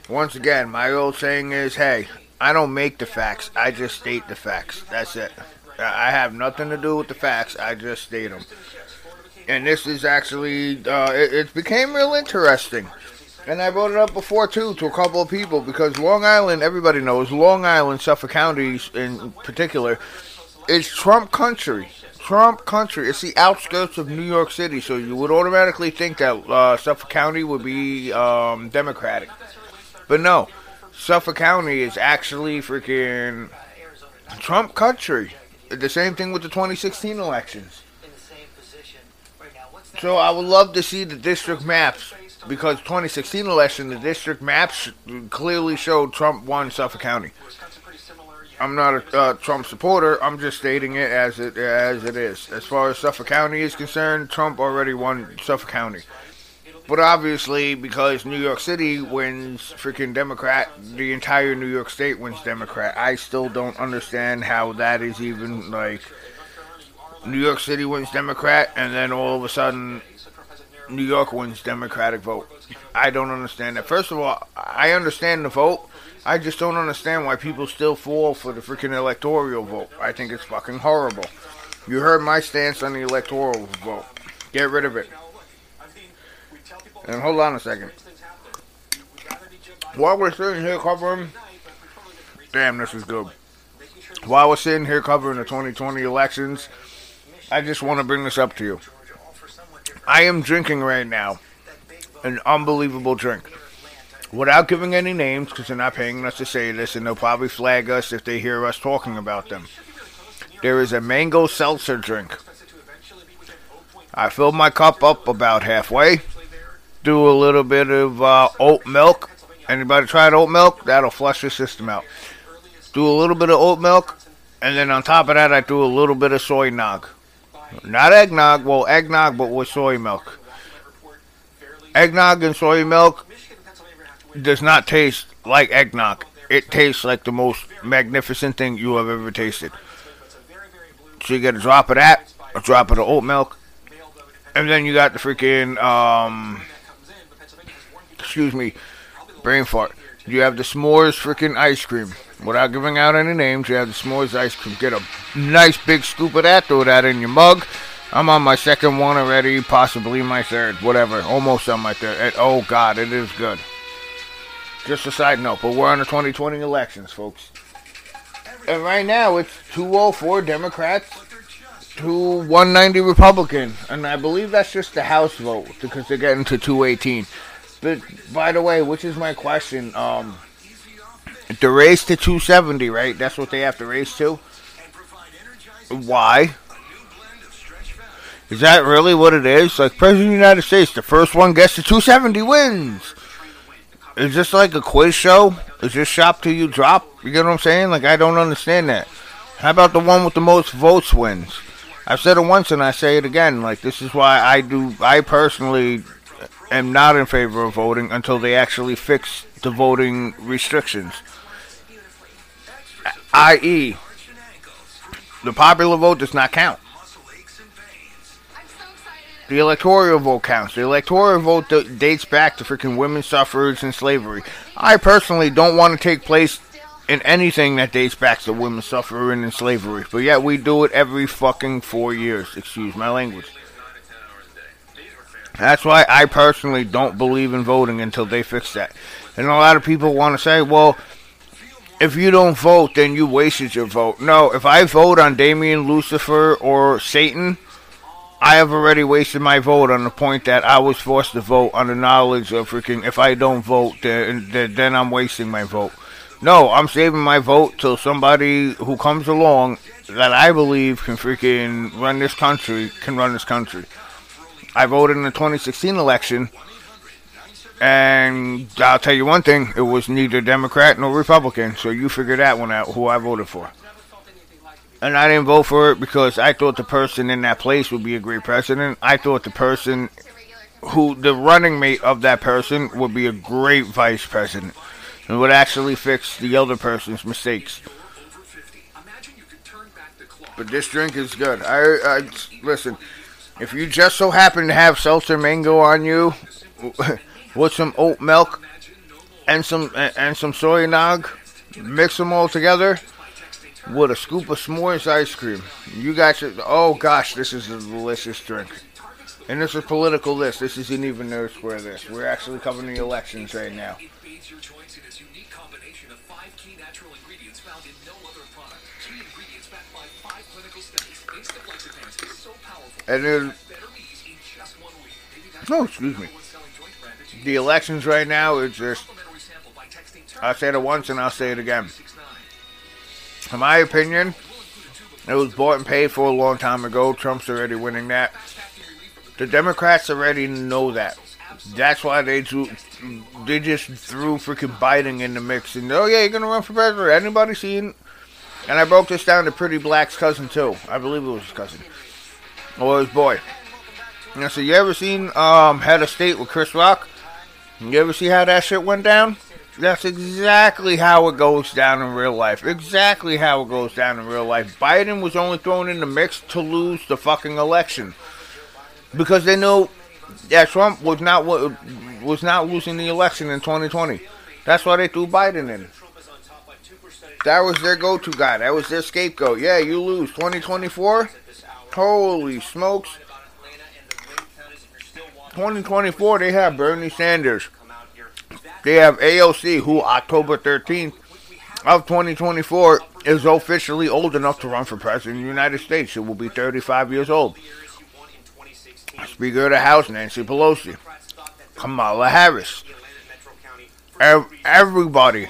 Once again, my old saying is, "Hey, I don't make the facts; I just state the facts. That's it. I have nothing to do with the facts. I just state them." And this is actually, uh, it, it became real interesting and I brought it up before too to a couple of people because Long Island, everybody knows Long Island, Suffolk County in particular, is Trump country. Trump country. It's the outskirts of New York City, so you would automatically think that uh, Suffolk County would be um, Democratic, but no. Suffolk County is actually freaking Trump country. The same thing with the 2016 elections. So I would love to see the district maps because 2016 election, the district maps clearly showed Trump won Suffolk County. I'm not a uh, Trump supporter. I'm just stating it as it as it is. As far as Suffolk County is concerned, Trump already won Suffolk County. But obviously, because New York City wins freaking Democrat, the entire New York State wins Democrat. I still don't understand how that is even like. New York City wins Democrat, and then all of a sudden New York wins Democratic vote. I don't understand that. First of all, I understand the vote. I just don't understand why people still fall for the freaking electoral vote. I think it's fucking horrible. You heard my stance on the electoral vote. Get rid of it. And hold on a second. While we're sitting here covering. Damn, this is good. While we're sitting here covering the 2020 elections, I just want to bring this up to you. I am drinking right now an unbelievable drink. Without giving any names, because they're not paying us to say this, and they'll probably flag us if they hear us talking about them. There is a mango seltzer drink. I filled my cup up about halfway. Do a little bit of uh, oat milk. Anybody tried oat milk? That'll flush your system out. Do a little bit of oat milk, and then on top of that, I do a little bit of soy nog. Not eggnog, well, eggnog, but with soy milk. Eggnog and soy milk does not taste like eggnog. It tastes like the most magnificent thing you have ever tasted. So you get a drop of that, a drop of the oat milk, and then you got the freaking, um, excuse me, brain fart. You have the s'mores freaking ice cream. Without giving out any names, you have the s'mores ice cream. Get a nice big scoop of that, throw that in your mug. I'm on my second one already, possibly my third, whatever. Almost on my third. Oh, God, it is good. Just a side note, but we're on the 2020 elections, folks. And right now, it's 204 Democrats to 190 Republican. And I believe that's just the House vote because they're getting to 218. But by the way, which is my question? Um, the race to 270, right? That's what they have to race to. Why? Is that really what it is? Like President of the United States, the first one gets to 270 wins. Is this like a quiz show? Is this shop till you drop? You get what I'm saying? Like I don't understand that. How about the one with the most votes wins? I've said it once and I say it again. Like this is why I do. I personally am not in favor of voting until they actually fix the voting restrictions. I.e., the popular vote does not count. The electoral vote counts. The electoral vote dates back to freaking women's suffrage and slavery. I personally don't want to take place in anything that dates back to women's suffrage and slavery, but yet we do it every fucking four years. Excuse my language. That's why I personally don't believe in voting until they fix that. And a lot of people want to say, well, if you don't vote, then you wasted your vote. No, if I vote on Damien Lucifer or Satan, I have already wasted my vote on the point that I was forced to vote on the knowledge of freaking. If I don't vote, then then I'm wasting my vote. No, I'm saving my vote till somebody who comes along that I believe can freaking run this country can run this country. I voted in the 2016 election and I'll tell you one thing: it was neither Democrat nor Republican. So you figure that one out. Who I voted for. And I didn't vote for it because I thought the person in that place would be a great president. I thought the person who the running mate of that person would be a great vice president. It would actually fix the other person's mistakes. But this drink is good. I, I listen. If you just so happen to have seltzer mango on you, with some oat milk and some and some soy nog, mix them all together with a scoop of s'mores ice cream. You got your. Oh gosh, this is a delicious drink. And this is political this. This isn't even Nerd Square this. We're actually covering the elections right now. And then, no, excuse me. The elections right now is just. I'll say it once and I'll say it again. In my opinion, it was bought and paid for a long time ago. Trump's already winning that. The Democrats already know that. That's why they do, they just threw freaking Biden in the mix and oh yeah, you're gonna run for president. Anybody seen? And I broke this down to Pretty Black's cousin too. I believe it was his cousin his boy. I said, you ever seen um, Head of State with Chris Rock? You ever see how that shit went down? That's exactly how it goes down in real life. Exactly how it goes down in real life. Biden was only thrown in the mix to lose the fucking election because they knew that Trump was not was not losing the election in 2020. That's why they threw Biden in. That was their go-to guy. That was their scapegoat. Yeah, you lose 2024. Holy smokes! 2024, they have Bernie Sanders. They have AOC, who October 13th of 2024 is officially old enough to run for president of the United States. She will be 35 years old. Speaker of the House, Nancy Pelosi, Kamala Harris, everybody.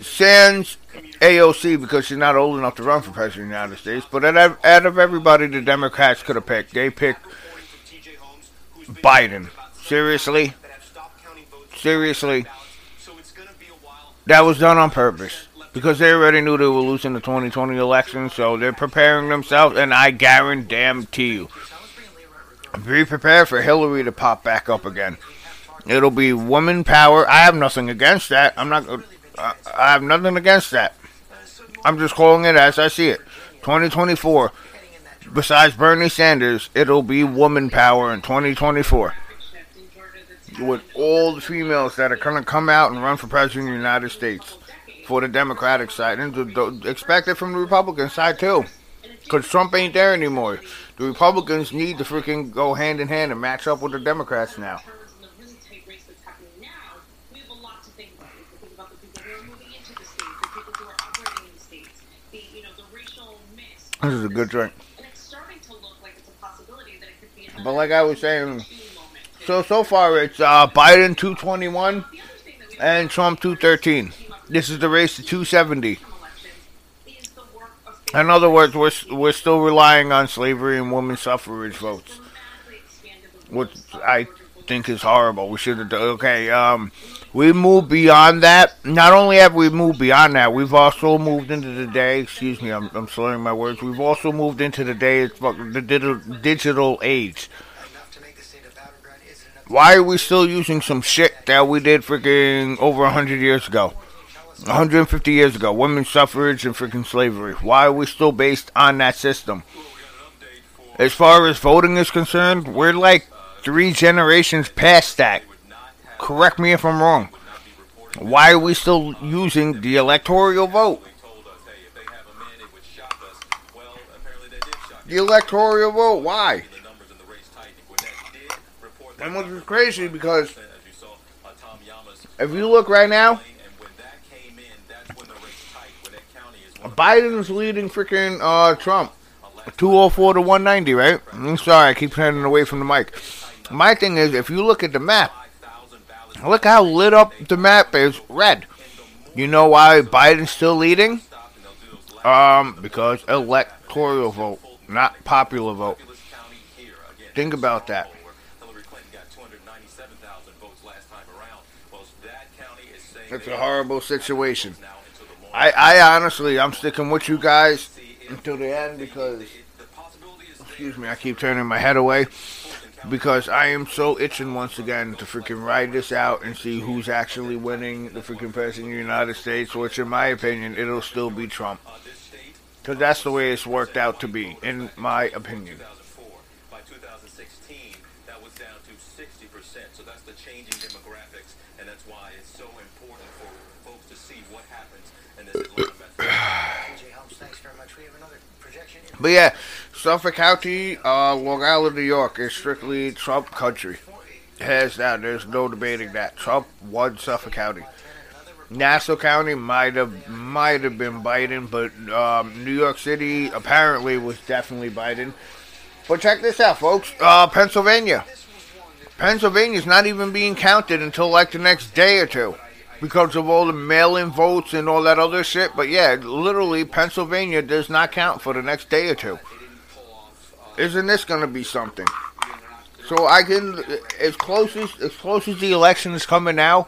Sans AOC because she's not old enough to run for president of the United States. But out of, everybody the Democrats could have picked, they picked Biden. Seriously? Seriously? That was done on purpose because they already knew they were losing the 2020 election, so they're preparing themselves, and I guarantee you, be prepared for Hillary to pop back up again. It'll be woman power. I have nothing against that. I'm not. I have nothing against that. I'm just calling it as I see it. 2024. Besides Bernie Sanders, it'll be woman power in 2024 with all the females that are going to come out and run for president of the United States for the Democratic side, and expect it from the Republican side too, because Trump ain't there anymore. The Republicans need to freaking go hand in hand and match up with the Democrats now. This is a good drink. But like I was saying, so so far it's uh, Biden 221 and Trump 213. This is the race to 270. In other words, we're we're still relying on slavery and women suffrage votes, which I think is horrible. We should have done. Okay, um, we moved beyond that. Not only have we moved beyond that, we've also moved into the day. Excuse me, I'm, I'm slurring my words. We've also moved into the day. It's the digital age. Why are we still using some shit that we did freaking over a hundred years ago? 150 years ago, women's suffrage and freaking slavery. Why are we still based on that system? As far as voting is concerned, we're like three generations past that. Correct me if I'm wrong. Why are we still using the electoral vote? The electoral vote, why? And which is crazy because if you look right now, Biden's leading freaking uh, Trump. 204 to 190, right? I'm sorry, I keep turning away from the mic. My thing is, if you look at the map, look how lit up the map is red. You know why Biden's still leading? Um, because electoral vote, not popular vote. Think about that. It's a horrible situation. I, I honestly, I'm sticking with you guys until the end because, excuse me, I keep turning my head away. Because I am so itching once again to freaking ride this out and see who's actually winning the freaking president of the United States, which in my opinion, it'll still be Trump. Because that's the way it's worked out to be, in my opinion. 2016, that was down to 60%. So that's the changing demographics, and that's why it's so important for folks to see what happens in this But yeah, Suffolk County, uh, Long Island, New York is strictly Trump country. Has that. There's no debating that. Trump won Suffolk County. Nassau County might have might have been Biden, but um, New York City apparently was definitely Biden. But check this out, folks. Uh, Pennsylvania. Pennsylvania's not even being counted until like the next day or two because of all the mail-in votes and all that other shit. But yeah, literally, Pennsylvania does not count for the next day or two. Isn't this going to be something? So I can, as close as as close as the election is coming now,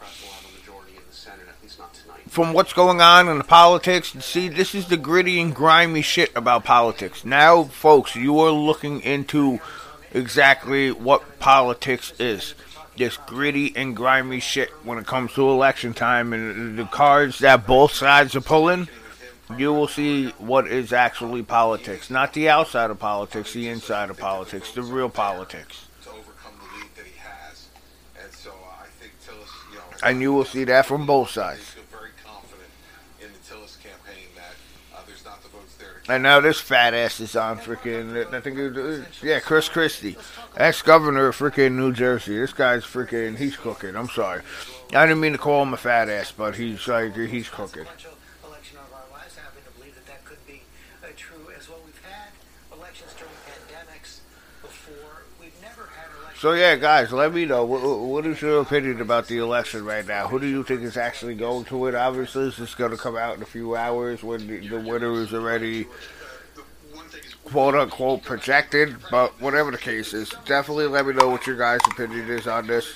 from what's going on in the politics, and see, this is the gritty and grimy shit about politics. Now, folks, you are looking into exactly what politics is this gritty and grimy shit when it comes to election time and the cards that both sides are pulling, you will see what is actually politics. Not the outside of politics, the inside of politics, the real politics. And you will see that from both sides. And now this fat ass is on freaking. I think it was, yeah, Chris Christie, ex governor of freaking New Jersey. This guy's freaking. He's cooking. I'm sorry, I didn't mean to call him a fat ass, but he's like he's cooking. So yeah, guys, let me know what, what is your opinion about the election right now. Who do you think is actually going to win? Obviously, this is going to come out in a few hours when the, the winner is already quote unquote projected. But whatever the case is, definitely let me know what your guys' opinion is on this.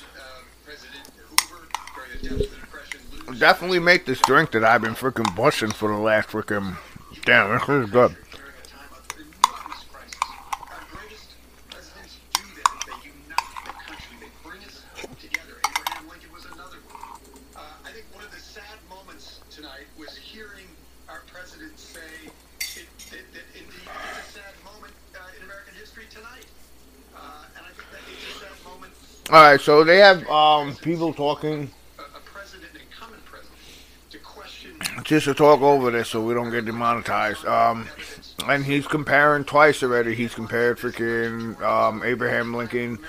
Definitely make this drink that I've been freaking bushing for the last freaking damn. This is good. All right, so they have um, people talking. Just to talk over this so we don't get demonetized. Um, and he's comparing twice already. He's compared freaking um, Abraham Lincoln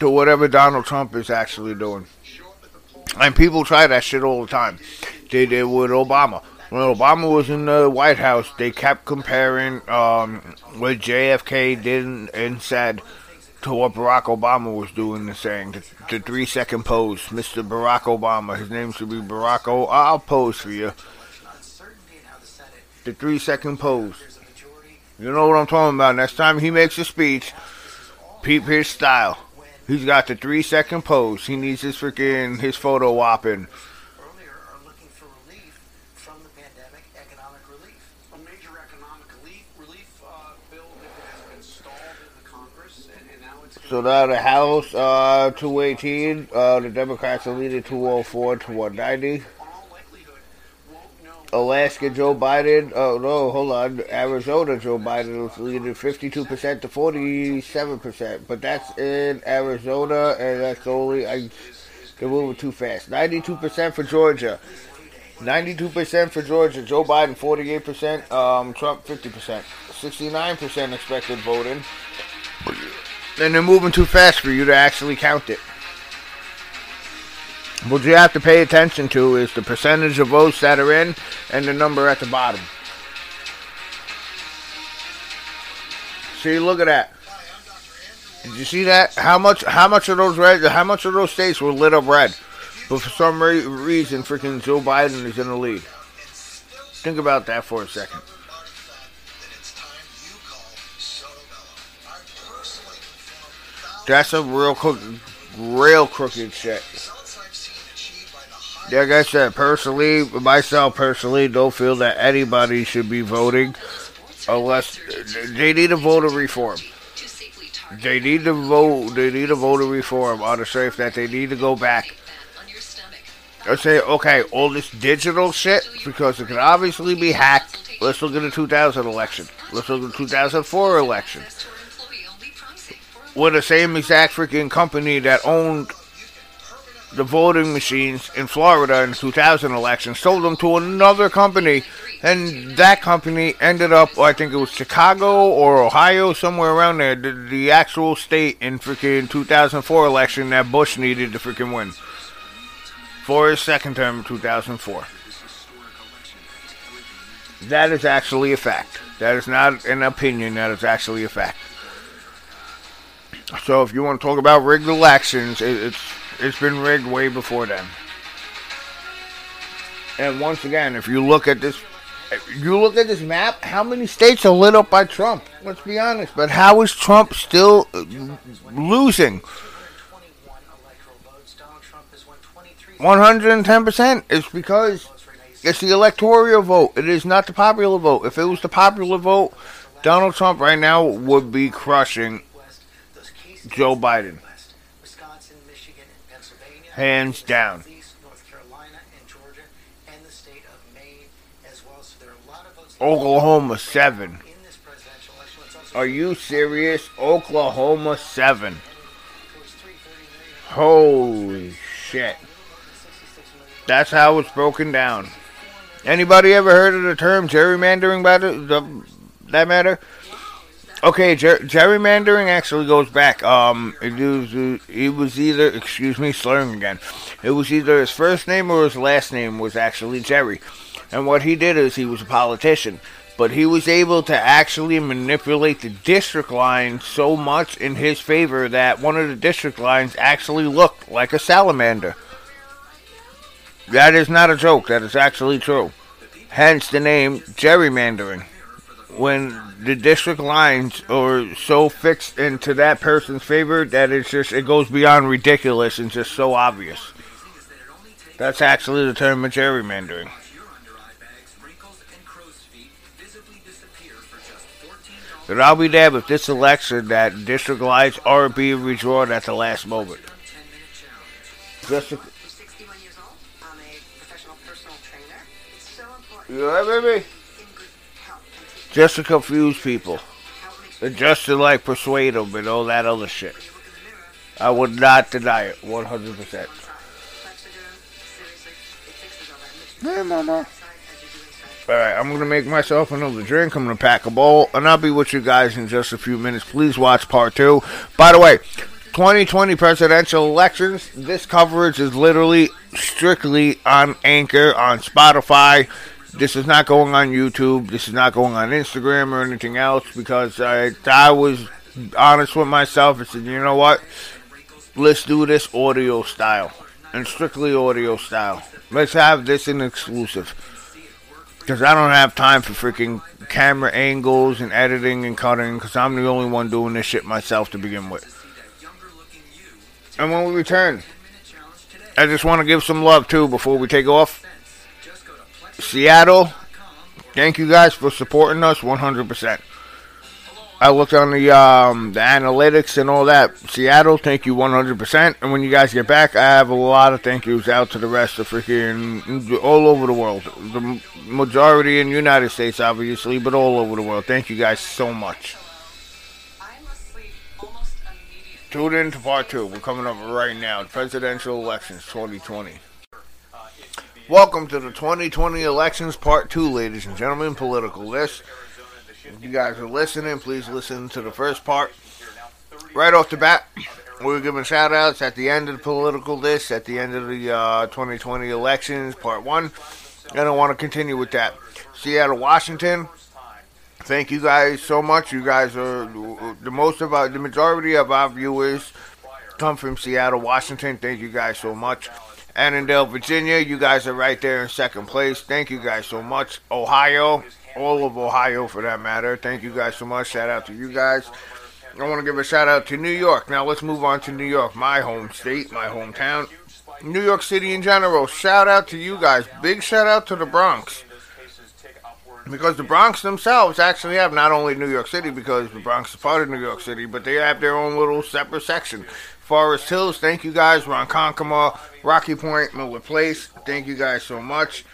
to whatever Donald Trump is actually doing. And people try that shit all the time. They did with Obama. When Obama was in the White House, they kept comparing um, what JFK did and said to what Barack Obama was doing and saying. The, the three second pose, Mr. Barack Obama. His name should be Barack. I'll pose for you. The three second pose. You know what I'm talking about. Next time he makes a speech, peep his style. He's got the three second pose. He needs his freaking his photo op So now the House, uh, 218, uh, the Democrats are leading 204 to 190. Alaska, Joe Biden, oh no, hold on, Arizona, Joe Biden is leading 52% to 47%, but that's in Arizona, and that's only, I, they're moving too fast. 92% for Georgia. 92% for Georgia, Joe Biden 48%, um, Trump 50%. 69% expected voting. And they're moving too fast for you to actually count it. What you have to pay attention to is the percentage of votes that are in and the number at the bottom. See, look at that. Did you see that? How much? How much of those red? How much of those states were lit up red? But for some re- reason, freaking Joe Biden is in the lead. Think about that for a second. That's a real crooked, real crooked shit. Like I said, personally, myself personally, don't feel that anybody should be voting unless they need a voter reform. They need to vote. They need a voter reform on the strength that they need to go back. Let's say, okay, all this digital shit because it can obviously be hacked. Let's look at the 2000 election. Let's look at the 2004 election. With the same exact freaking company that owned the voting machines in Florida in the 2000 election, sold them to another company, and that company ended up, I think it was Chicago or Ohio, somewhere around there, the, the actual state in freaking 2004 election that Bush needed to freaking win for his second term in 2004. That is actually a fact. That is not an opinion, that is actually a fact. So if you want to talk about rigged elections, it, it's it's been rigged way before then. And once again, if you look at this, you look at this map. How many states are lit up by Trump? Let's be honest. But how is Trump still uh, losing? 110%. It's because it's the electoral vote. It is not the popular vote. If it was the popular vote, Donald Trump right now would be crushing Joe Biden. Wisconsin, Michigan, and Pennsylvania. Hands down. North Carolina and Georgia, and the state of Maine as well. So there are a lot of votes. Oklahoma 7. Are you serious? Oklahoma 7. Holy shit. That's how it's broken down. Anybody ever heard of the term gerrymandering by the, the that matter? Okay, ger- gerrymandering actually goes back. Um, it was it was either excuse me, slurring again. It was either his first name or his last name was actually Jerry, and what he did is he was a politician, but he was able to actually manipulate the district lines so much in his favor that one of the district lines actually looked like a salamander. That is not a joke. That is actually true. Hence the name gerrymandering. When the district lines are so fixed into that person's favor that it's just it goes beyond ridiculous and just so obvious. That's actually the term of gerrymandering. But I'll be damned if this election that district lines are being redrawn at the last moment. Just to, Yeah, baby. Just to confuse people. just to like persuade them and all that other shit. I would not deny it, 100%. Hey, mama. Alright, I'm going to make myself another drink. I'm going to pack a bowl, and I'll be with you guys in just a few minutes. Please watch part two. By the way, 2020 presidential elections, this coverage is literally strictly on Anchor, on Spotify, this is not going on YouTube. This is not going on Instagram or anything else because I I was honest with myself and said, you know what? Let's do this audio style and strictly audio style. Let's have this in exclusive because I don't have time for freaking camera angles and editing and cutting because I'm the only one doing this shit myself to begin with. And when we return, I just want to give some love too before we take off. Seattle, thank you guys for supporting us 100%. I looked on the um, the analytics and all that. Seattle, thank you 100%. And when you guys get back, I have a lot of thank yous out to the rest of freaking all over the world. The majority in the United States, obviously, but all over the world. Thank you guys so much. Tune in to part two. We're coming up right now. Presidential elections 2020. Welcome to the 2020 elections, part two, ladies and gentlemen. Political This. If you guys are listening, please listen to the first part. Right off the bat, we are giving shout outs at the end of the political this, at the end of the uh, 2020 elections, part one. And I want to continue with that. Seattle, Washington. Thank you guys so much. You guys are the most of our, the majority of our viewers come from Seattle, Washington. Thank you guys so much. Annandale, Virginia. You guys are right there in second place. Thank you guys so much. Ohio, all of Ohio for that matter. Thank you guys so much. Shout out to you guys. I want to give a shout out to New York. Now let's move on to New York, my home state, my hometown. New York City in general. Shout out to you guys. Big shout out to the Bronx. Because the Bronx themselves actually have not only New York City, because the Bronx is part of New York City, but they have their own little separate section. Forest Hills, thank you guys. Ronkonkoma, Rocky Point, Miller Place, thank you guys so much.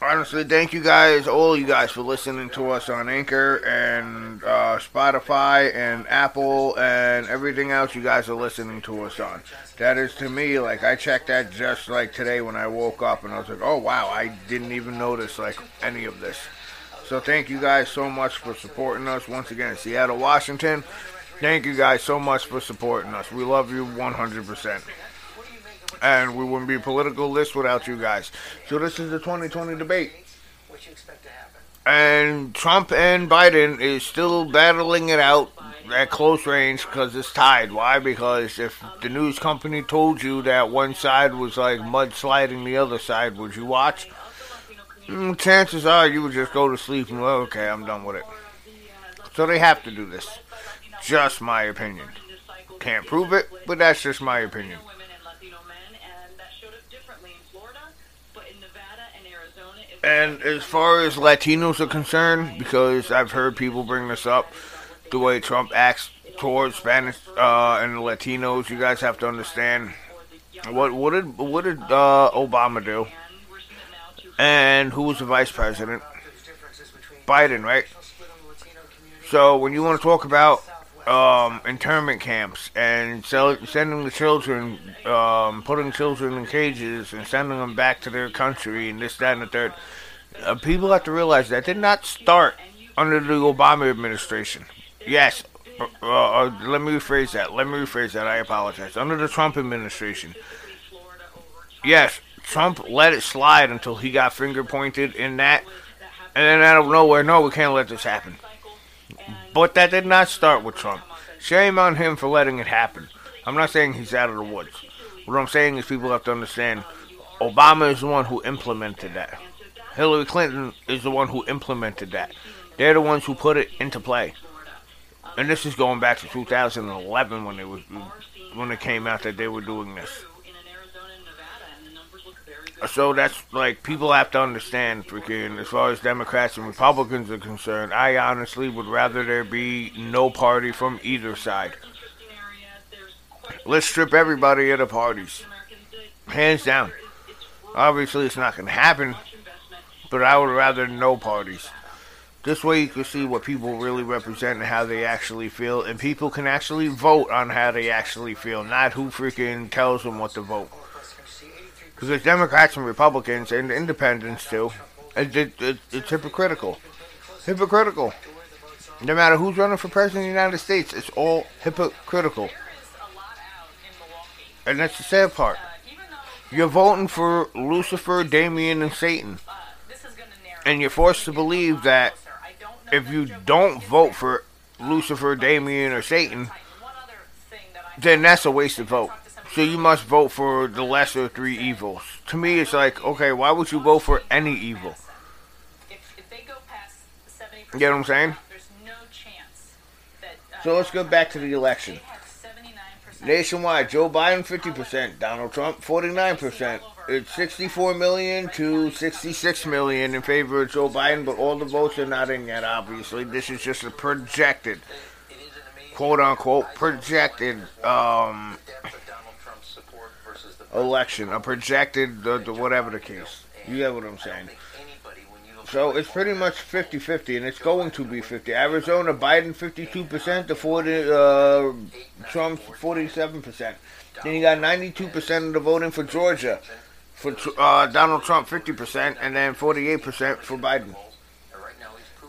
Honestly, thank you guys, all you guys, for listening to us on Anchor and uh, Spotify and Apple and everything else you guys are listening to us on. That is to me, like, I checked that just like today when I woke up and I was like, oh wow, I didn't even notice, like, any of this. So thank you guys so much for supporting us. Once again, Seattle, Washington, thank you guys so much for supporting us. We love you 100% and we wouldn't be a political this without you guys. So this is the 2020 debate. And Trump and Biden is still battling it out at close range because it's tied. Why? Because if the news company told you that one side was like mudsliding the other side, would you watch? Mm, chances are you would just go to sleep and, well, okay, I'm done with it. So they have to do this. Just my opinion. Can't prove it, but that's just my opinion. And as far as Latinos are concerned, because I've heard people bring this up, the way Trump acts towards Spanish uh, and Latinos, you guys have to understand what what did what did uh, Obama do? And who was the vice president? Biden, right? So when you want to talk about um, internment camps and sell, sending the children, um, putting children in cages and sending them back to their country and this, that, and the third. Uh, people have to realize that did not start under the Obama administration. Yes, uh, uh, let me rephrase that. Let me rephrase that. I apologize. Under the Trump administration. Yes, Trump let it slide until he got finger pointed in that. And then out of nowhere, no, we can't let this happen. But that did not start with Trump. Shame on him for letting it happen. I'm not saying he's out of the woods. What I'm saying is people have to understand Obama is the one who implemented that. Hillary Clinton is the one who implemented that. They're the ones who put it into play. And this is going back to 2011 when they was when it came out that they were doing this. So that's like people have to understand, freaking. As far as Democrats and Republicans are concerned, I honestly would rather there be no party from either side. Let's strip everybody of the parties, hands down. Obviously, it's not going to happen, but I would rather no parties. This way, you can see what people really represent and how they actually feel, and people can actually vote on how they actually feel, not who freaking tells them what to vote. Because there's Democrats and Republicans and independents too. It, it, it, it's hypocritical. Hypocritical. No matter who's running for president of the United States, it's all hypocritical. And that's the sad part. You're voting for Lucifer, Damien, and Satan. And you're forced to believe that if you don't vote for Lucifer, Damien, or Satan, then that's a wasted vote. So you must vote for the lesser of three evils. To me, it's like, okay, why would you vote for any evil? You get what I'm saying? So let's go back to the election. Nationwide, Joe Biden 50%, Donald Trump 49%. It's 64 million to 66 million in favor of Joe Biden, but all the votes are not in yet, obviously. This is just a projected, quote unquote, projected um, election, a projected, the, the, whatever the case. You get what I'm saying. So it's pretty much 50 50, and it's going to be 50. Arizona, Biden 52% to 40, uh, Trump 47%. Then you got 92% of the voting for Georgia, for uh, Donald Trump 50%, and then 48% for Biden.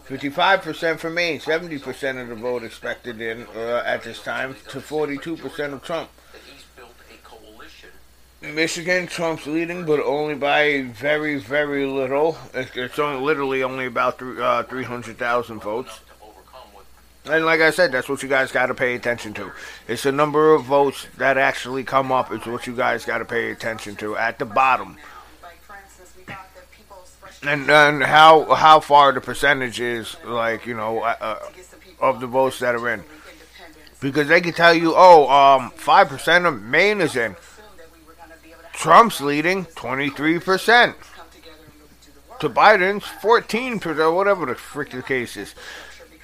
55% for Maine, 70% of the vote expected in uh, at this time, to 42% of Trump. Michigan, Trump's leading, but only by very, very little. It's only, literally only about uh, 300,000 votes. And like I said, that's what you guys got to pay attention to. It's the number of votes that actually come up is what you guys got to pay attention to at the bottom. And, and how how far the percentage is, like, you know, uh, uh of the votes that are in. Because they can tell you, oh, um, 5% of Maine is in. Trump's leading 23%. to Biden's 14%, whatever the the case is.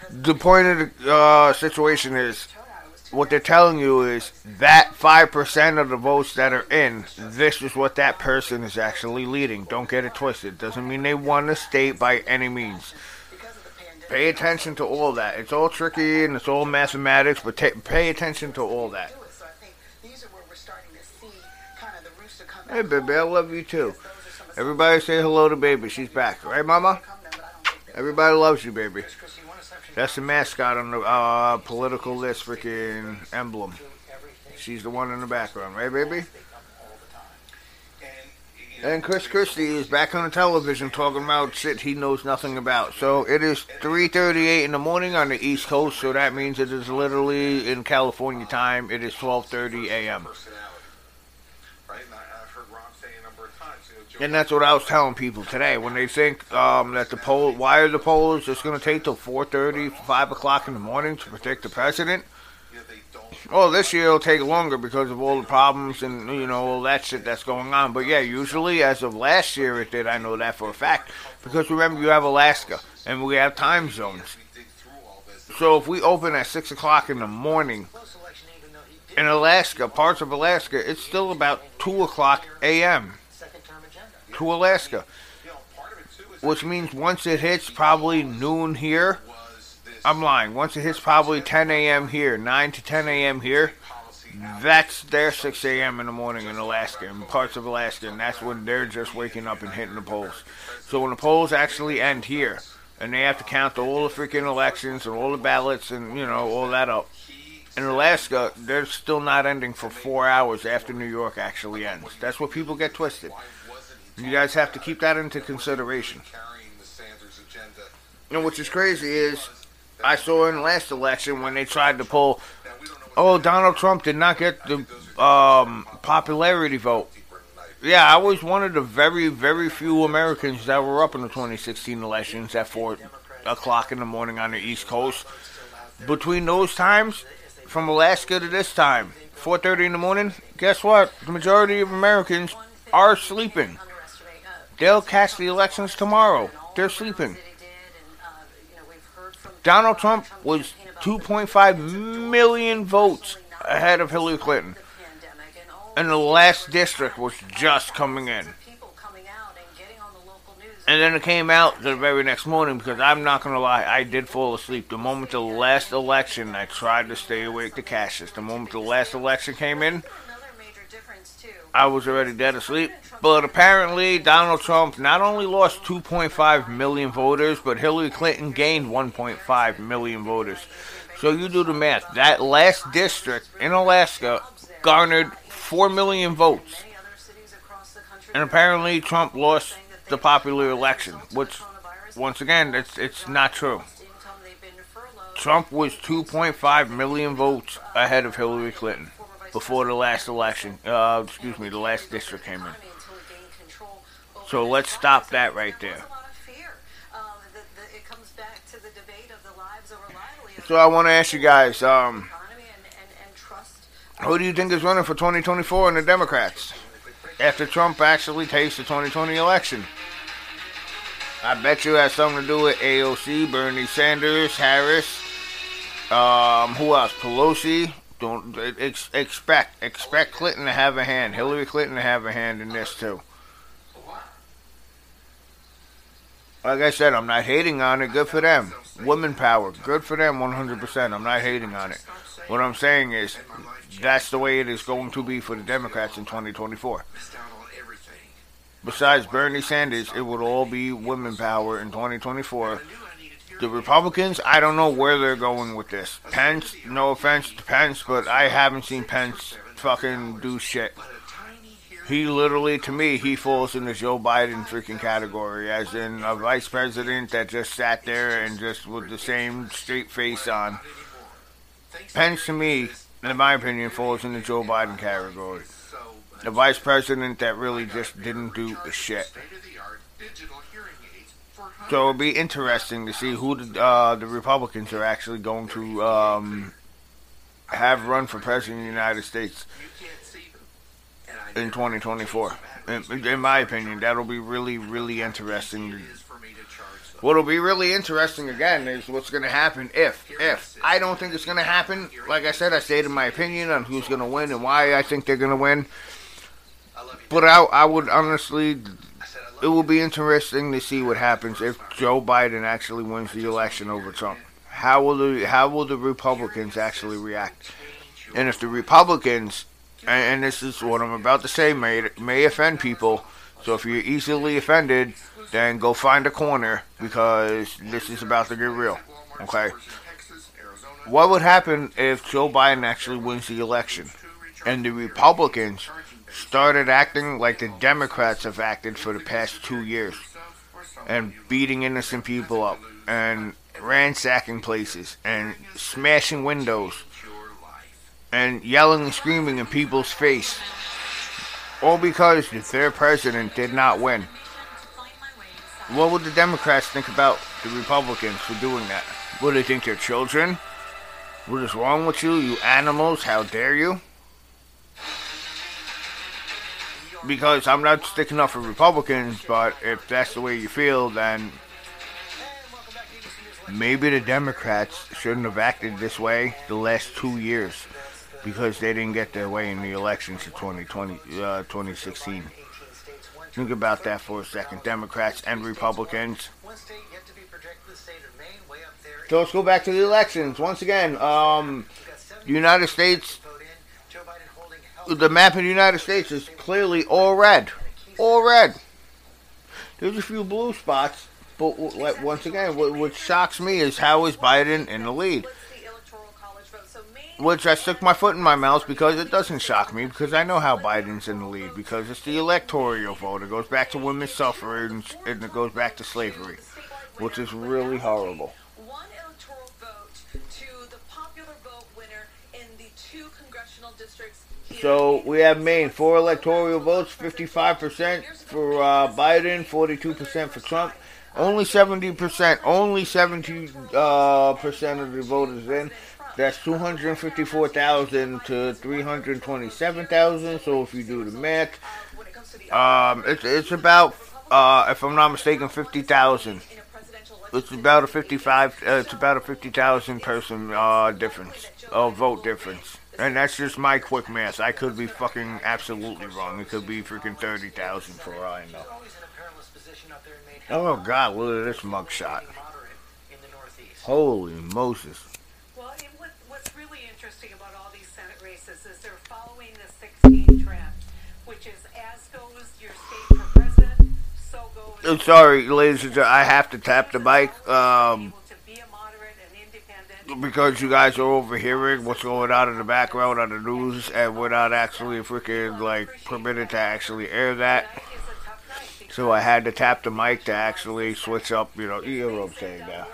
The point of the uh, situation is what they're telling you is that 5% of the votes that are in, this is what that person is actually leading. Don't get it twisted. Doesn't mean they won the state by any means. Pay attention to all that. It's all tricky and it's all mathematics, but ta- pay attention to all that. Hey, baby, I love you too. Everybody say hello to baby. She's back. Right, mama? Everybody loves you, baby. That's the mascot on the uh, political this freaking emblem. She's the one in the background, right, baby? And Chris Christie is back on the television talking about shit he knows nothing about. So it is 3:38 in the morning on the East Coast, so that means it is literally in California time. It is 12:30 a.m. And that's what I was telling people today when they think um, that the poll, why are the polls just going to take till 4:30, 5 o'clock in the morning to predict the president? Well, this year it'll take longer because of all the problems and you know all that shit that's going on. But yeah, usually as of last year it did. I know that for a fact because remember you have Alaska and we have time zones. So if we open at six o'clock in the morning in Alaska, parts of Alaska, it's still about two o'clock a.m to Alaska. Which means once it hits probably noon here, I'm lying. Once it hits probably 10 a.m. here, 9 to 10 a.m. here, that's their 6 a.m. in the morning in Alaska, in parts of Alaska, and that's when they're just waking up and hitting the polls. So when the polls actually end here, and they have to count all the freaking elections and all the ballots and, you know, all that up, in Alaska, they're still not ending for four hours after New York actually ends. That's what people get twisted. You guys have to keep that into consideration. And which is crazy is, I saw in the last election when they tried to pull, oh, Donald Trump did not get the um, popularity vote. Yeah, I was one of the very, very few Americans that were up in the 2016 elections at 4 o'clock in the morning on the East Coast. Between those times, from Alaska to this time, 4.30 in the morning, guess what? The majority of Americans are sleeping. They'll catch the elections tomorrow. They're sleeping. Donald Trump was 2.5 million votes ahead of Hillary Clinton. And the last district was just coming in. And then it came out the very next morning because I'm not going to lie, I did fall asleep. The moment the last election, I tried to stay awake to cash this. The moment the last election came in, I was already dead asleep. But apparently, Donald Trump not only lost 2.5 million voters, but Hillary Clinton gained 1.5 million voters. So you do the math. That last district in Alaska garnered 4 million votes. And apparently, Trump lost the popular election, which, once again, it's, it's not true. Trump was 2.5 million votes ahead of Hillary Clinton before the last election. Uh, excuse me, the last district came in. So let's stop that right there. So I want to ask you guys, um, who do you think is running for 2024 in the Democrats after Trump actually takes the 2020 election? I bet you it has something to do with AOC, Bernie Sanders, Harris, um, who else? Pelosi. Don't ex- expect expect Clinton to have a hand, Hillary Clinton to have a hand in this too. Like I said, I'm not hating on it. Good for them. Women power. Good for them 100%. I'm not hating on it. What I'm saying is that's the way it is going to be for the Democrats in 2024. Besides Bernie Sanders, it would all be women power in 2024. The Republicans, I don't know where they're going with this. Pence, no offense to Pence, but I haven't seen Pence fucking do shit he literally, to me, he falls in the Joe Biden freaking category, as in a vice president that just sat there and just with the same straight face on. Pence, to me, in my opinion, falls in the Joe Biden category. The vice president that really just didn't do a shit. So it'll be interesting to see who the, uh, the Republicans are actually going to um, have run for president of the United States. In 2024. In, in my opinion, that'll be really, really interesting. What'll be really interesting again is what's going to happen if, if. I don't think it's going to happen. Like I said, I stated my opinion on who's going to win and why I think they're going to win. But I, I would honestly, it will be interesting to see what happens if Joe Biden actually wins the election over Trump. How will the how will the Republicans actually react? And if the Republicans, and, and this is what I'm about to say, may may offend people. So if you're easily offended, then go find a corner because this is about to get real. Okay. What would happen if Joe Biden actually wins the election and the Republicans started acting like the Democrats have acted for the past two years and beating innocent people up and ransacking places and smashing windows and yelling and screaming in people's face all because their president did not win. What would the Democrats think about the Republicans for doing that? Would they think they're children? What is wrong with you, you animals? How dare you? because I'm not sticking up for Republicans, but if that's the way you feel, then maybe the Democrats shouldn't have acted this way the last two years because they didn't get their way in the elections of 2020, uh, 2016. Think about that for a second, Democrats and Republicans. So let's go back to the elections once again. Um, the United States the map of the United States is clearly all red. All red. There's a few blue spots, but once again, what, shocks me is how is Biden in the lead? Which I stuck my foot in my mouth because it doesn't shock me because I know how Biden's in the lead because it's the electoral vote. It goes back to women's suffrage and it goes back to slavery, which is really horrible. One electoral vote to the popular vote winner in the two congressional districts. So we have Maine, four electoral votes, 55% for uh, Biden, 42% for Trump. Only 70%, only 70 uh, percent of the voters in. That's 254,000 to 327,000. So if you do the math, um, it's, it's about, uh, if I'm not mistaken, 50,000. It's about a 55, uh, it's about a 50,000 person uh, difference, uh, vote difference. And that's just my quick math. I could be fucking absolutely wrong. It could be freaking 30,000 for all I know. Oh, God, look at this mugshot. Holy Moses. Well, what's really interesting about all these Senate races is they're following the 16 trend, which is as goes your state for president, so goes. I'm sorry, ladies and gentlemen, I have to tap the mic. Um, because you guys are overhearing what's going on in the background on the news, and we're not actually freaking like permitted to actually air that. So I had to tap the mic to actually switch up, you know, you know what I'm saying now.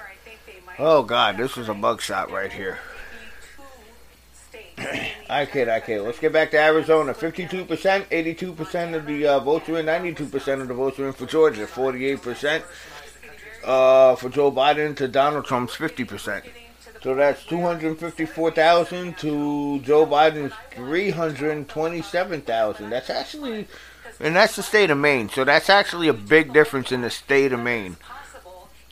Oh God, this is a mugshot right here. I kid. Let's get back to Arizona. 52%, 82% of the uh, votes are in, 92% of the votes are in for Georgia, 48% uh, for Joe Biden to Donald Trump's 50%. So that's 254,000 to Joe Biden's 327,000. That's actually, and that's the state of Maine. So that's actually a big difference in the state of Maine.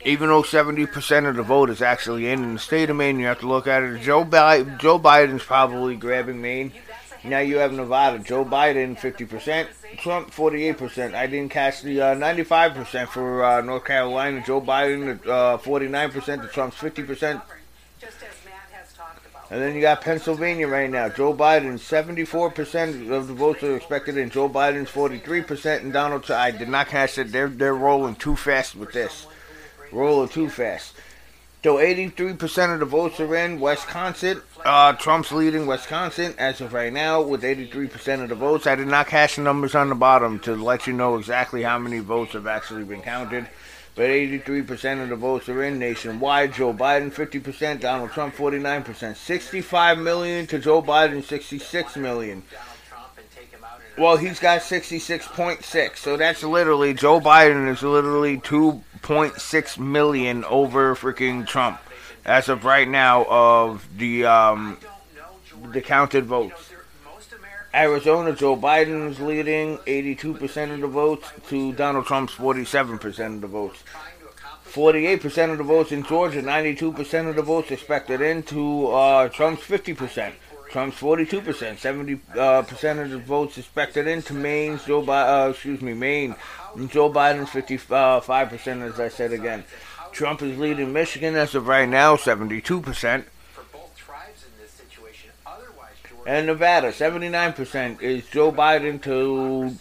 Even though 70% of the vote is actually in, in the state of Maine, you have to look at it. Joe, Bi- Joe Biden's probably grabbing Maine. Now you have Nevada. Joe Biden 50%, Trump 48%. I didn't catch the uh, 95% for uh, North Carolina. Joe Biden uh, 49% to Trump's 50%. And then you got Pennsylvania right now. Joe Biden, 74% of the votes are expected in. Joe Biden's 43%, and Donald Trump. I did not catch it. They're, they're rolling too fast with this. Rolling too fast. So 83% of the votes are in Wisconsin. Uh, Trump's leading Wisconsin as of right now with 83% of the votes. I did not catch the numbers on the bottom to let you know exactly how many votes have actually been counted but 83% of the votes are in nationwide. Joe Biden 50%, Donald Trump 49%. 65 million to Joe Biden 66 million. Well, he's got 66.6. So that's literally Joe Biden is literally 2.6 million over freaking Trump as of right now of the um the counted votes. Arizona, Joe Biden is leading 82% of the votes to Donald Trump's 47% of the votes. 48% of the votes in Georgia, 92% of the votes expected into uh, Trump's 50%. Trump's 42%, 70 uh, percent of the votes expected into Maine's Joe Biden, uh, excuse me, Maine. Joe Biden's 55 percent, as I said again. Trump is leading Michigan as of right now, 72 percent. And Nevada, 79% is Joe Biden to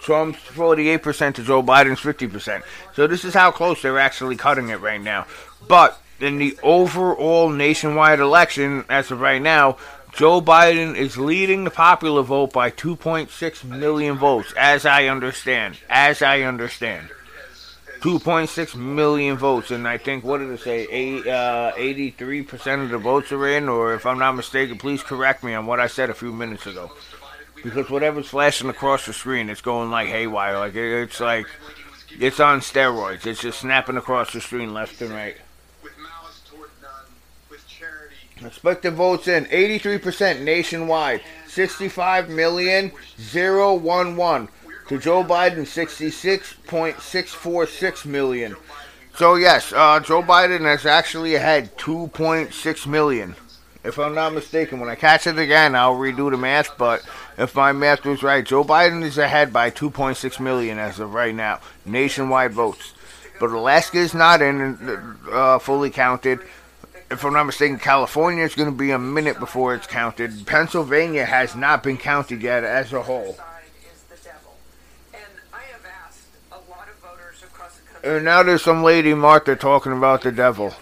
Trump's 48% to Joe Biden's 50%. So this is how close they're actually cutting it right now. But in the overall nationwide election, as of right now, Joe Biden is leading the popular vote by 2.6 million votes, as I understand. As I understand. 2.6 million votes, and I think, what did it say? Eight, uh, 83% of the votes are in, or if I'm not mistaken, please correct me on what I said a few minutes ago. Because whatever's flashing across the screen, it's going like haywire. Like, it's like, it's on steroids. It's just snapping across the screen left and right. Expected votes in 83% nationwide, 65 million 011 to Joe Biden 66.646 million. So yes, uh, Joe Biden has actually ahead 2.6 million. If I'm not mistaken, when I catch it again, I'll redo the math. But if my math was right, Joe Biden is ahead by 2.6 million as of right now, nationwide votes. But Alaska is not in uh, fully counted if I'm not mistaken, California is going to be a minute before it's counted. Pennsylvania has not been counted yet as a whole. And now there's some lady Martha talking about the devil.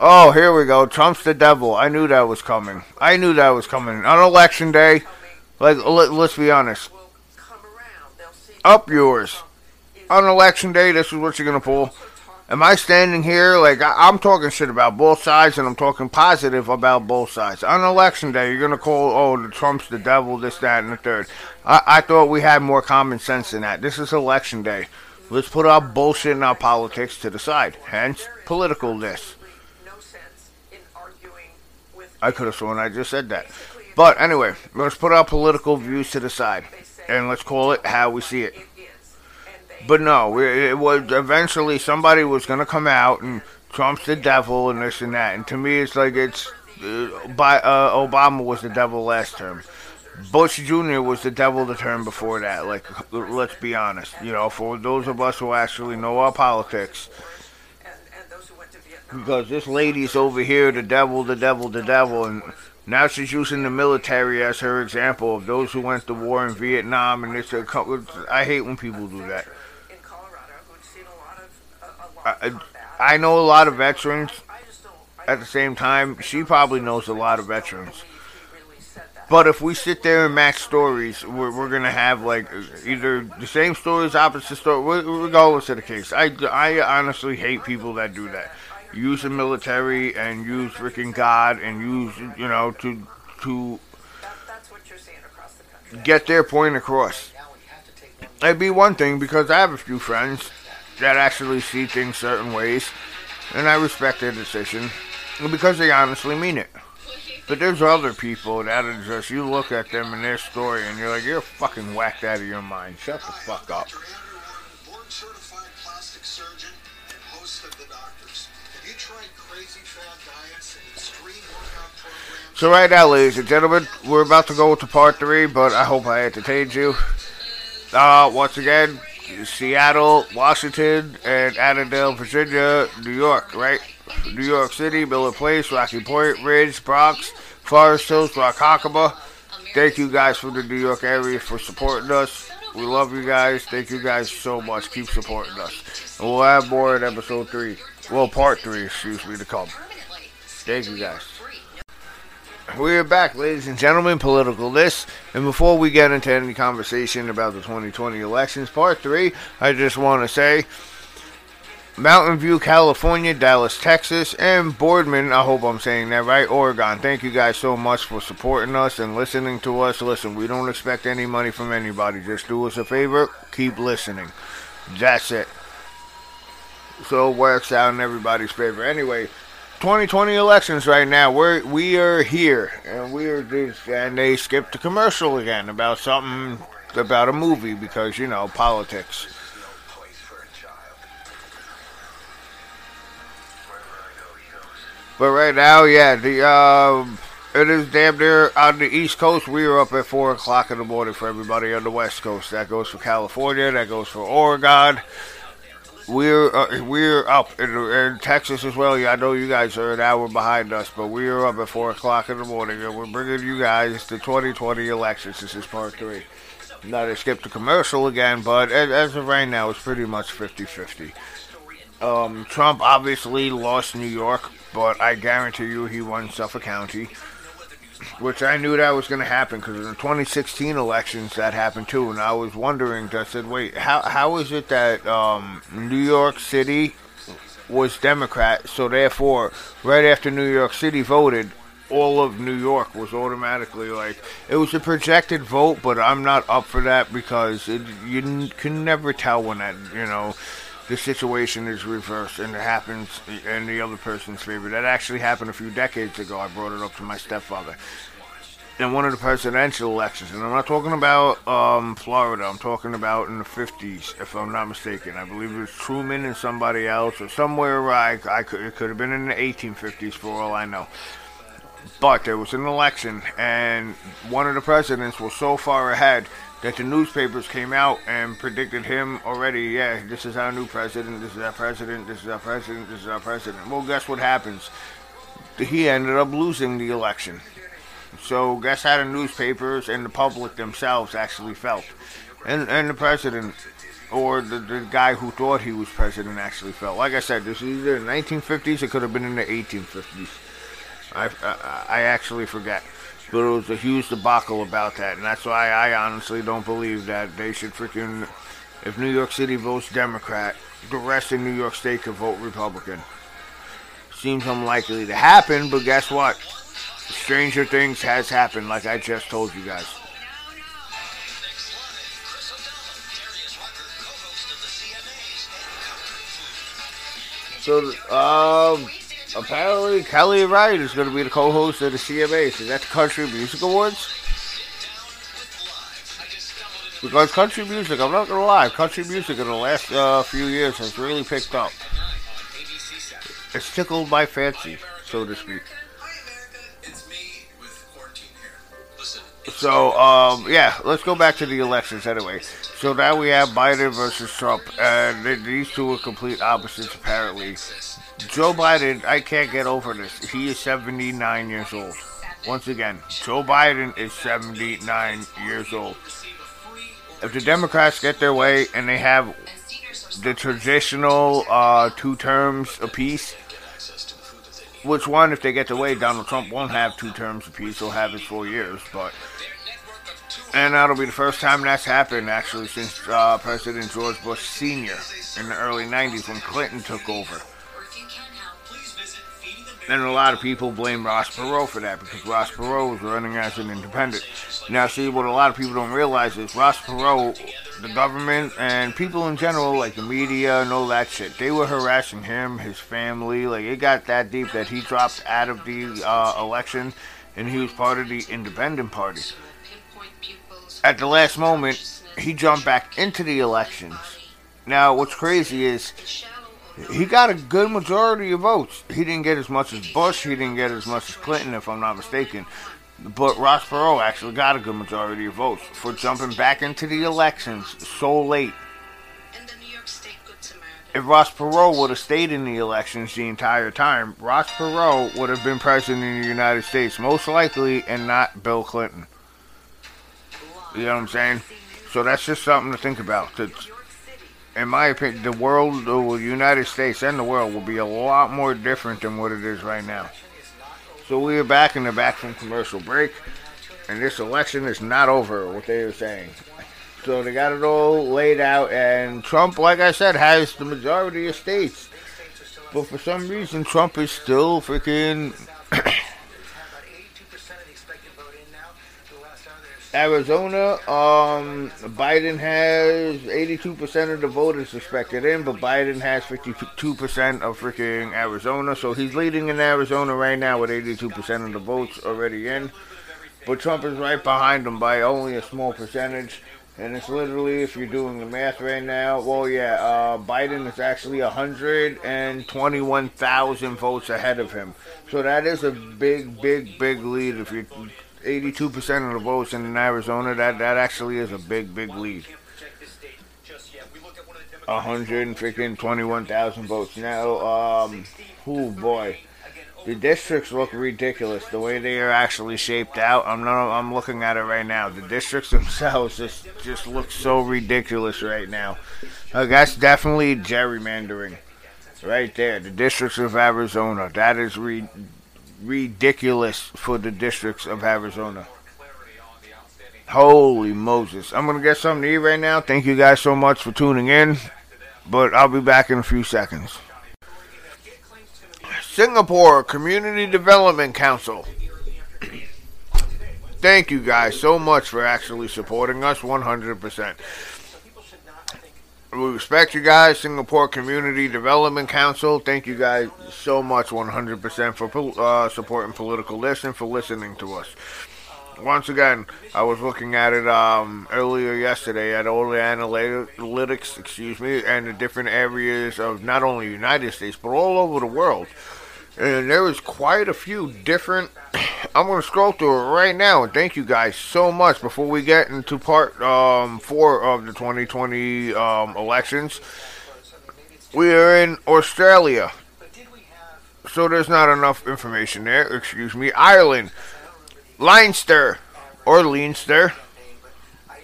Oh, here we go. Trump's the devil. I knew that was coming. I knew that was coming. On election day, like let, us be honest. Up yours. On election day, this is what you're gonna pull. Am I standing here like I, am talking shit about both sides and I'm talking positive about both sides? On election day, you're gonna call oh the Trump's the devil, this, that, and the third. I, I thought we had more common sense than that. This is election day. Let's put our bullshit and our politics to the side. Hence, political this. I could have sworn I just said that. But anyway, let's put our political views to the side and let's call it how we see it. But no, it was eventually somebody was going to come out and Trump's the devil and this and that. And to me, it's like it's uh, by uh, Obama was the devil last term. Bush Jr. was the devil the term before that. Like, let's be honest. You know, for those of us who actually know our politics, because this lady's over here, the devil, the devil, the devil, and now she's using the military as her example of those who went to war in Vietnam. And it's a, I hate when people do that. I, I know a lot of veterans. At the same time, she probably knows a lot of veterans. But if we sit there and match stories, we're, we're gonna have like either the same stories, opposite stories, regardless of the case. I, I honestly hate people that do that. Use the military and use freaking God and use you know to to get their point across. It'd be one thing because I have a few friends that actually see things certain ways, and I respect their decision because they honestly mean it. But there's other people that are just you look at them and their story and you're like you're fucking whacked out of your mind. Shut the fuck up. So right now, ladies and gentlemen, we're about to go to part three, but I hope I entertained you. Uh, once again, Seattle, Washington, and Annandale, Virginia, New York, right? New York City, Miller Place, Rocky Point, Ridge, Bronx, Forest Hills, Ronkonkoma. Thank you guys from the New York area for supporting us. We love you guys. Thank you guys so much. Keep supporting us. And we'll have more in episode three. Well, part three, excuse me, to come. Thank you guys. We're back, ladies and gentlemen, political this. And before we get into any conversation about the 2020 elections, part three, I just want to say Mountain View, California, Dallas, Texas, and Boardman, I hope I'm saying that right, Oregon. Thank you guys so much for supporting us and listening to us. Listen, we don't expect any money from anybody. Just do us a favor, keep listening. That's it. So it works out in everybody's favor. Anyway, 2020 elections right now. We're we are here, and we are just, and they skipped the commercial again about something about a movie because you know politics. But right now, yeah, the um, it is damn near on the East Coast. We are up at four o'clock in the morning for everybody on the West Coast. That goes for California. That goes for Oregon. We're uh, we're up in, in Texas as well. Yeah, I know you guys are an hour behind us, but we are up at four o'clock in the morning, and we're bringing you guys the 2020 elections. This is part three. Now they skipped the commercial again, but as, of right now, it's pretty much 50-50. Um, Trump obviously lost New York, but I guarantee you he won Suffolk County, which I knew that was going to happen because in the 2016 elections that happened too, and I was wondering. I said, wait, how how is it that um, New York City was Democrat, so therefore, right after New York City voted, all of New York was automatically like it was a projected vote, but I'm not up for that because it, you can never tell when that you know the situation is reversed and it happens in the other person's favor. That actually happened a few decades ago. I brought it up to my stepfather. In one of the presidential elections, and I'm not talking about um, Florida. I'm talking about in the 50s, if I'm not mistaken. I believe it was Truman and somebody else, or somewhere. I, I could, it could have been in the 1850s, for all I know. But there was an election, and one of the presidents was so far ahead that the newspapers came out and predicted him already. Yeah, this is our new president. This is our president. This is our president. This is our president. Well, guess what happens? He ended up losing the election. So guess how the newspapers and the public themselves actually felt, and and the president or the, the guy who thought he was president actually felt. Like I said, this is either the 1950s. It could have been in the 1850s. I, I, I actually forget. But it was a huge debacle about that, and that's why I honestly don't believe that they should freaking. If New York City votes Democrat, the rest of New York State could vote Republican. Seems unlikely to happen, but guess what? Stranger things has happened, like I just told you guys. So, um, apparently Kelly Wright is going to be the co-host of the CMAs. Is that the Country Music Awards? Because country music, I'm not going to lie, country music in the last uh, few years has really picked up. It's tickled my fancy, so to speak. So, um, yeah, let's go back to the elections anyway. So now we have Biden versus Trump, and these two are complete opposites apparently. Joe Biden, I can't get over this. He is 79 years old. Once again, Joe Biden is 79 years old. If the Democrats get their way and they have the traditional uh, two terms apiece, which one, if they get their way, Donald Trump won't have two terms apiece. He'll have his four years, but and that'll be the first time that's happened actually since uh, President George Bush Sr. in the early 90s when Clinton took over. And a lot of people blame Ross Perot for that because Ross Perot was running as an independent. Now, see, what a lot of people don't realize is Ross Perot, the government, and people in general, like the media and all that shit, they were harassing him, his family. Like, it got that deep that he dropped out of the uh, election and he was part of the independent party. At the last moment, he jumped back into the elections. Now, what's crazy is he got a good majority of votes. He didn't get as much as Bush. He didn't get as much as Clinton, if I'm not mistaken. But Ross Perot actually got a good majority of votes for jumping back into the elections so late. If Ross Perot would have stayed in the elections the entire time, Ross Perot would have been president of the United States, most likely, and not Bill Clinton. You know what I'm saying? So that's just something to think about. In my opinion, the world, the United States and the world will be a lot more different than what it is right now. So we are back in the back from commercial break, and this election is not over, what they were saying. So they got it all laid out, and Trump, like I said, has the majority of states. But for some reason, Trump is still freaking Arizona, um, Biden has 82% of the voters suspected in, but Biden has 52% of freaking Arizona. So he's leading in Arizona right now with 82% of the votes already in. But Trump is right behind him by only a small percentage. And it's literally, if you're doing the math right now, well, yeah, uh, Biden is actually 121,000 votes ahead of him. So that is a big, big, big lead. If you're 82% of the votes in Arizona, that, that actually is a big, big lead. 121,000 votes. Now, um, oh boy. The districts look ridiculous the way they are actually shaped out. I'm not. I'm looking at it right now. The districts themselves just just look so ridiculous right now. Uh, that's definitely gerrymandering, right there. The districts of Arizona. That is re- ridiculous for the districts of Arizona. Holy Moses! I'm gonna get something to eat right now. Thank you guys so much for tuning in, but I'll be back in a few seconds. Singapore Community Development Council. Thank you guys so much for actually supporting us 100%. We respect you guys, Singapore Community Development Council. Thank you guys so much 100% for uh, supporting Political This, for listening to us. Once again, I was looking at it um, earlier yesterday at all the analytics, excuse me, and the different areas of not only United States, but all over the world and there was quite a few different. I'm going to scroll through it right now, and thank you guys so much. Before we get into part um, four of the 2020 um, elections, we are in Australia, so there's not enough information there. Excuse me, Ireland, Leinster or Leinster.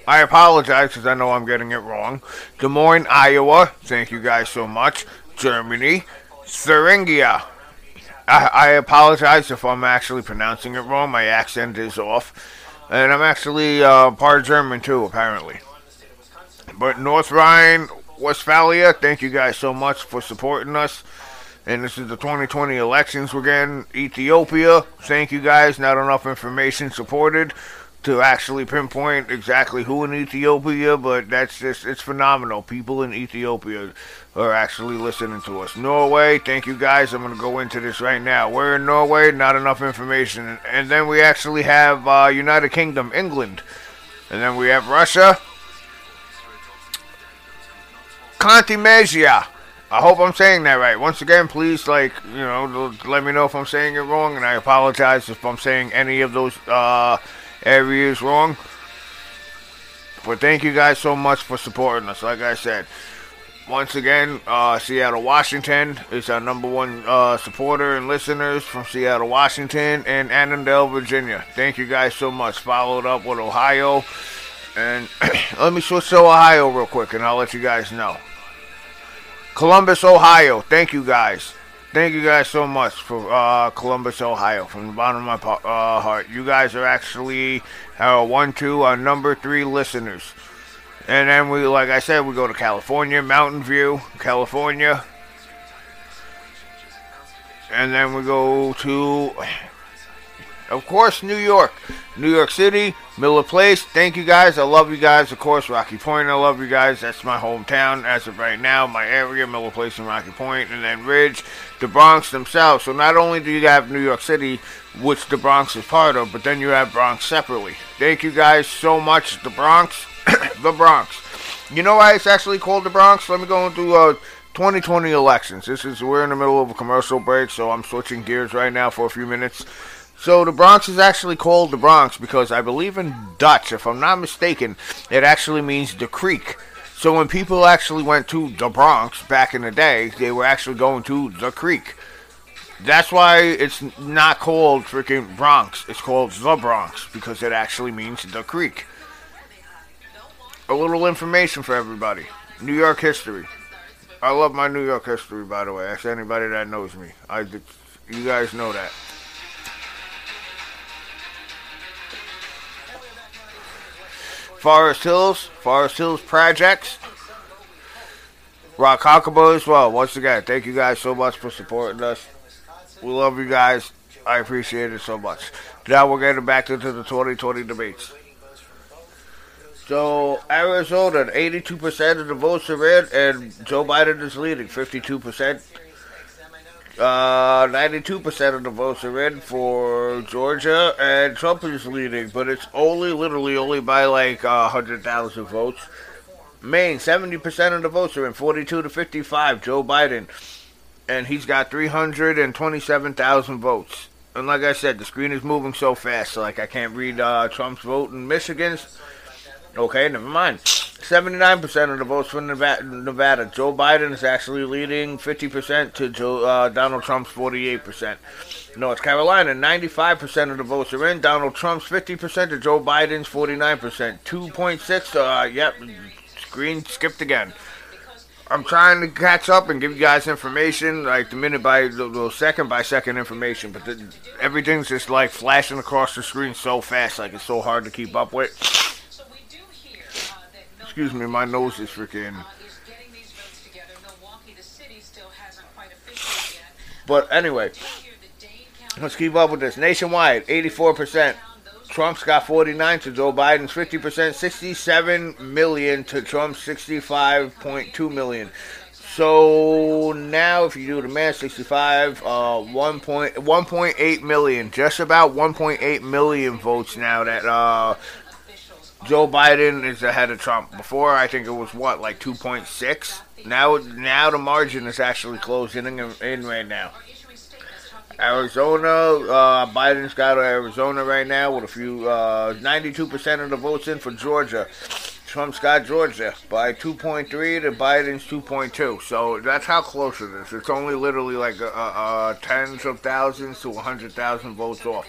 I apologize because I know I'm getting it wrong. Des Moines, Iowa. Thank you guys so much. Germany, Thuringia. I, I apologize if I'm actually pronouncing it wrong. My accent is off. And I'm actually uh, part German too, apparently. But North Rhine, Westphalia, thank you guys so much for supporting us. And this is the 2020 elections we're getting. Ethiopia, thank you guys. Not enough information supported to actually pinpoint exactly who in Ethiopia, but that's just, it's phenomenal. People in Ethiopia are actually listening to us. Norway, thank you guys. I'm going to go into this right now. We're in Norway, not enough information. And then we actually have uh, United Kingdom, England. And then we have Russia. Contimezia. I hope I'm saying that right. Once again, please, like, you know, let me know if I'm saying it wrong, and I apologize if I'm saying any of those uh, areas wrong. But thank you guys so much for supporting us. Like I said, once again, uh, Seattle, Washington is our number one uh, supporter and listeners from Seattle, Washington, and Annandale, Virginia. Thank you guys so much. Followed up with Ohio. And let me switch to Ohio real quick, and I'll let you guys know. Columbus, Ohio. Thank you guys. Thank you guys so much for uh, Columbus, Ohio, from the bottom of my uh, heart. You guys are actually our one, two, our number three listeners. And then we, like I said, we go to California, Mountain View, California. And then we go to, of course, New York. New York City, Miller Place. Thank you guys. I love you guys. Of course, Rocky Point. I love you guys. That's my hometown as of right now. My area, Miller Place and Rocky Point, and then Ridge, the Bronx themselves. So not only do you have New York City, which the Bronx is part of, but then you have Bronx separately. Thank you guys so much, the Bronx. the Bronx. You know why it's actually called the Bronx? Let me go into uh, 2020 elections. This is we're in the middle of a commercial break, so I'm switching gears right now for a few minutes. So the Bronx is actually called the Bronx because I believe in Dutch, if I'm not mistaken, it actually means the creek. So when people actually went to the Bronx back in the day, they were actually going to the creek. That's why it's not called freaking Bronx. It's called the Bronx because it actually means the creek a little information for everybody. New York history. I love my New York history, by the way. Ask anybody that knows me. I, you guys know that. Forest Hills, Forest Hills Projects, Rock Huckabee as well. Once again, thank you guys so much for supporting us. We love you guys. I appreciate it so much. Now we're getting back into the 2020 debates. So Arizona, 82% of the votes are in, and Joe Biden is leading, 52%. Uh, 92% of the votes are in for Georgia, and Trump is leading, but it's only, literally, only by like uh, 100,000 votes. Maine, 70% of the votes are in, 42 to 55, Joe Biden. And he's got 327,000 votes. And like I said, the screen is moving so fast, so like I can't read uh, Trump's vote in Michigan's. Okay, never mind. 79% of the votes for Nevada, Nevada. Joe Biden is actually leading 50% to Joe, uh, Donald Trump's 48%. North Carolina, 95% of the votes are in. Donald Trump's 50% to Joe Biden's 49%. 2.6, uh, yep, screen skipped again. I'm trying to catch up and give you guys information, like the minute by the, the second by second information, but the, everything's just like flashing across the screen so fast, like it's so hard to keep up with. Excuse me, my nose is freaking. But anyway, let's keep up with this. Nationwide, 84%. Trump's got 49 to Joe Biden's 50%, 67 million to Trump's 65.2 million. So now, if you do the math, 65, uh, 1 point, 1.8 million, just about 1.8 million votes now that uh, Joe Biden is ahead of Trump. Before, I think it was what, like 2.6. Now, now the margin is actually closing in, right now. Arizona, uh, Biden's got Arizona right now with a few, uh, 92% of the votes in for Georgia. Trump's got Georgia by 2.3 to Biden's 2.2. So that's how close it is. It's only literally like uh, uh, tens of thousands to 100,000 votes off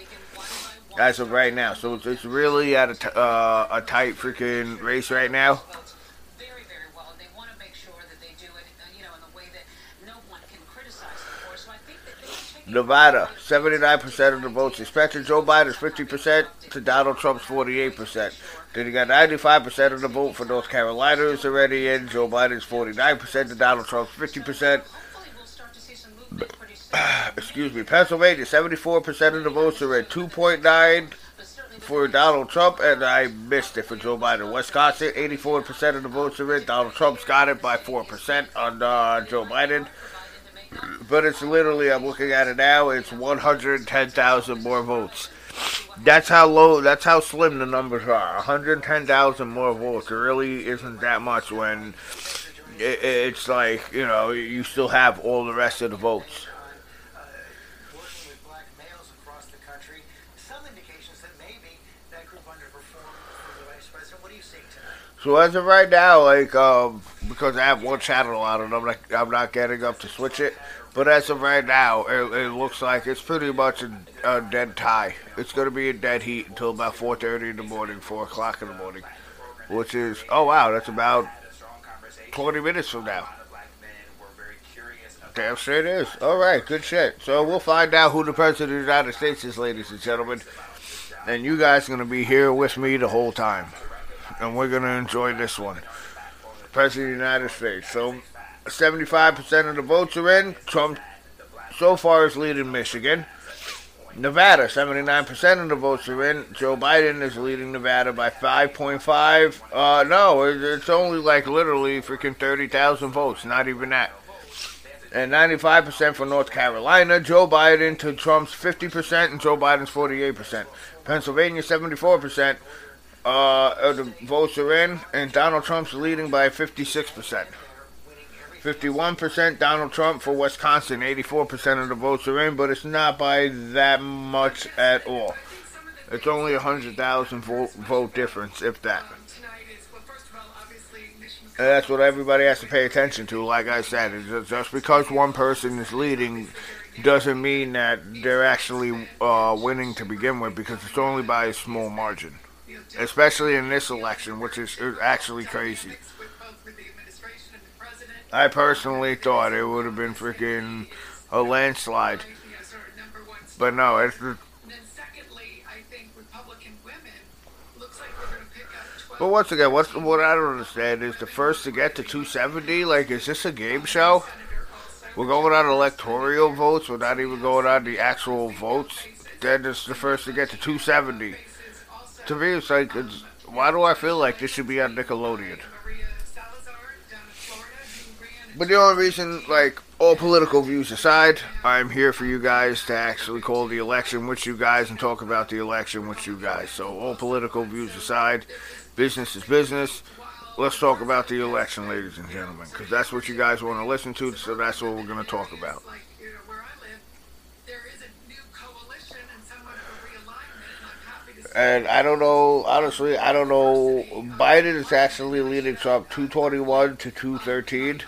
as of right now. So it's, it's really at a, t- uh, a tight freaking race right now. Nevada, 79% of the votes expected. Joe Biden's 50% to Donald Trump's 48%. Then you got 95% of the vote for North Carolina is already in. Joe Biden's 49% to Donald Trump's 50%. Excuse me. Pennsylvania, 74% of the votes are at 2.9 for Donald Trump, and I missed it for Joe Biden. Wisconsin, 84% of the votes are in. Donald Trump's got it by 4% on uh, Joe Biden. But it's literally, I'm looking at it now, it's 110,000 more votes. That's how low, that's how slim the numbers are. 110,000 more votes. It really isn't that much when it, it's like, you know, you still have all the rest of the votes. So as of right now, like um, because I have one channel on it, I'm not I'm not getting up to switch it. But as of right now, it, it looks like it's pretty much a, a, dead tie. It's going to be a dead heat until about 4:30 in the morning, 4 o'clock in the morning, which is oh wow, that's about 20 minutes from now. Damn straight is. All right, good shit. So we'll find out who the president of the United States is, ladies and gentlemen, and you guys are going to be here with me the whole time and we're going to enjoy this one. President of the United States. So, 75% of the votes are in. Trump so far is leading Michigan. Nevada, 79% of the votes are in. Joe Biden is leading Nevada by 5.5. Uh, no, it's only like literally freaking 30,000 votes, not even that. And 95% for North Carolina. Joe Biden to Trump's 50% and Joe Biden's 48%. Pennsylvania, 74% uh, the votes are in, and Donald Trump's leading by 56%. 51% Donald Trump for Wisconsin. 84% of the votes are in, but it's not by that much at all. It's only a 100,000 vote, vote difference, if that. And that's what everybody has to pay attention to. Like I said, just because one person is leading doesn't mean that they're actually uh, winning to begin with, because it's only by a small margin especially in this election, which is, is actually crazy. I personally thought it would have been freaking a landslide, but no, it's. But once again, what's what I don't understand is the first to get to 270. Like, is this a game show? we're going on electoral votes. Not even going on the actual votes. Then it's the first to get to 270. To me, it's like, it's, why do I feel like this should be on Nickelodeon? But the only reason, like, all political views aside, I'm here for you guys to actually call the election with you guys and talk about the election with you guys. So, all political views aside, business is business. Let's talk about the election, ladies and gentlemen, because that's what you guys want to listen to, so that's what we're going to talk about. And I don't know, honestly, I don't know. Biden is actually leading Trump 221 to 213.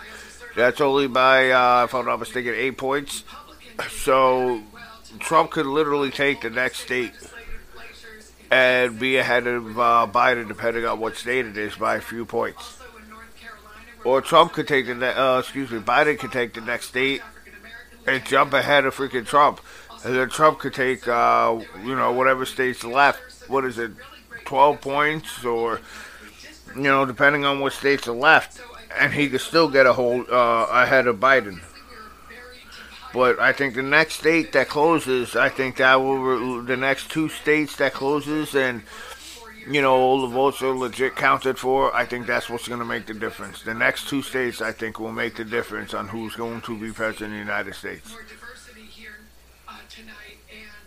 That's only by, uh, if I'm not mistaken, eight points. So Trump could literally take the next state and be ahead of uh, Biden, depending on what state it is, by a few points. Or Trump could take the, ne- uh, excuse me, Biden could take the next state and jump ahead of freaking Trump. And then Trump could take, uh, you know, whatever state's left. What is it, 12 points? Or, you know, depending on what states are left and he could still get a hold uh, ahead of Biden. But I think the next state that closes, I think that will the next two states that closes, and you know all the votes are legit counted for. I think that's what's going to make the difference. The next two states, I think, will make the difference on who's going to be president of the United States.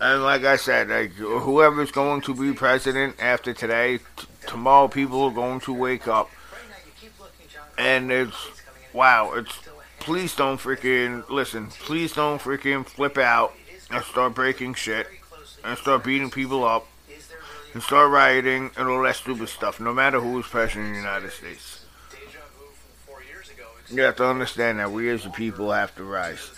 And like I said, like whoever's going to be president after today, t- tomorrow people are going to wake up and it's wow. It's please don't freaking listen. Please don't freaking flip out and start breaking shit and start beating people up and start rioting and all that stupid stuff. No matter who is president in the United States. You have to understand that we as the people have to rise.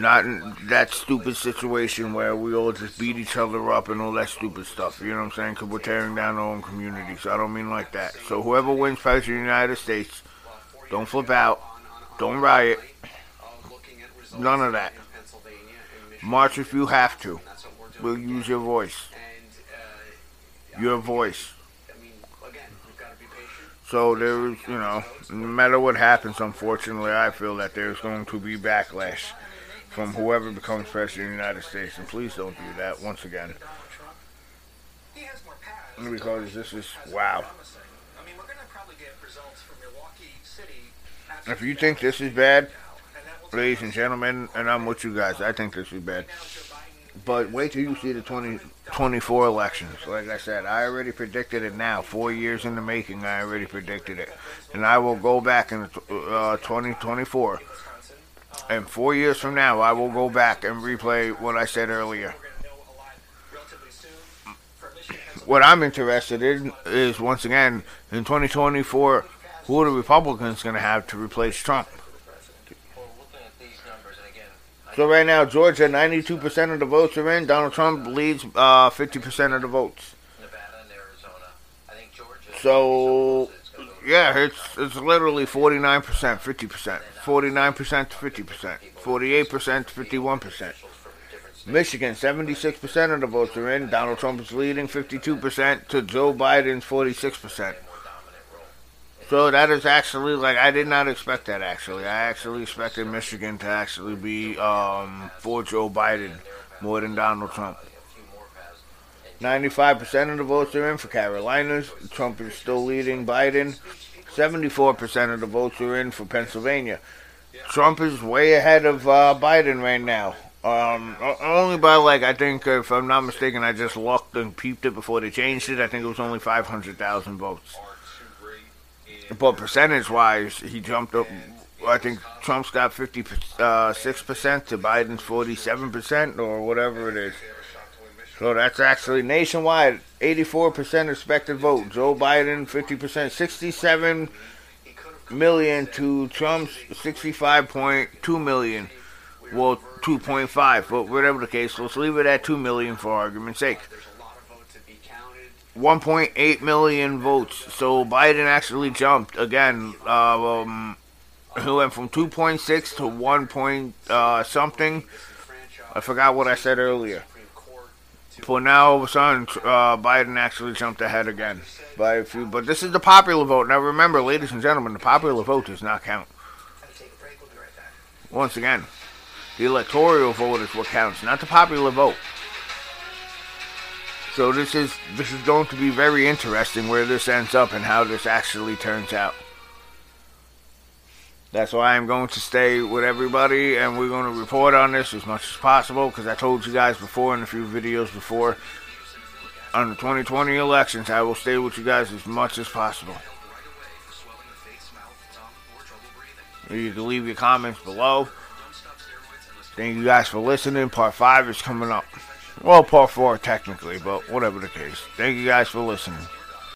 Not in that stupid situation where we all just beat each other up and all that stupid stuff. You know what I'm saying? Because we're tearing down our own communities. I don't mean like that. So whoever wins president of the United States, don't flip out. Don't riot. None of that. March if you have to. We'll use your voice. Your voice. So there's, you know, no matter what happens, unfortunately, I feel that there's going to be backlash from whoever becomes president of the United States. And please don't do that once again. Because this is, wow. If you think this is bad, ladies and gentlemen, and I'm with you guys, I think this is bad. But wait till you see the 2024 elections. Like I said, I already predicted it now. Four years in the making, I already predicted it. And I will go back in uh, 2024 and four years from now, I will go back and replay what I said earlier. What I'm interested in is, once again, in 2024, who are the Republicans going to have to replace Trump? So right now, Georgia, 92% of the votes are in. Donald Trump leads uh, 50% of the votes. Nevada and Arizona I think Georgia So, yeah, it's it's literally 49%, 50%. 49% to 50%, 48% to 51%. Michigan, 76% of the votes are in. Donald Trump is leading 52% to Joe Biden's 46%. So that is actually, like, I did not expect that, actually. I actually expected Michigan to actually be um, for Joe Biden more than Donald Trump. 95% of the votes are in for Carolinas. Trump is still leading Biden. 74% of the votes are in for Pennsylvania. Trump is way ahead of uh, Biden right now. Um, only by like I think if I'm not mistaken, I just looked and peeped it before they changed it. I think it was only 500,000 votes. But percentage wise, he jumped up. I think Trump's got 56% uh, to Biden's 47% or whatever it is. So that's actually nationwide 84% expected vote. Joe Biden 50%, 67 million to Trump's 65.2 million. Well, 2.5, but whatever the case, let's leave it at 2 million for argument's sake. 1.8 million votes. So Biden actually jumped again. Uh, um, he went from 2.6 to 1 point uh, something. I forgot what I said earlier. But now all of a sudden, uh, Biden actually jumped ahead again by a few. But this is the popular vote. Now remember, ladies and gentlemen, the popular vote does not count. Once again, the electoral vote is what counts, not the popular vote. So this is this is going to be very interesting where this ends up and how this actually turns out. That's why I'm going to stay with everybody and we're going to report on this as much as possible because I told you guys before in a few videos before on the 2020 elections I will stay with you guys as much as possible. You can leave your comments below. Thank you guys for listening. Part 5 is coming up. Well, part 4 technically, but whatever the case. Thank you guys for listening.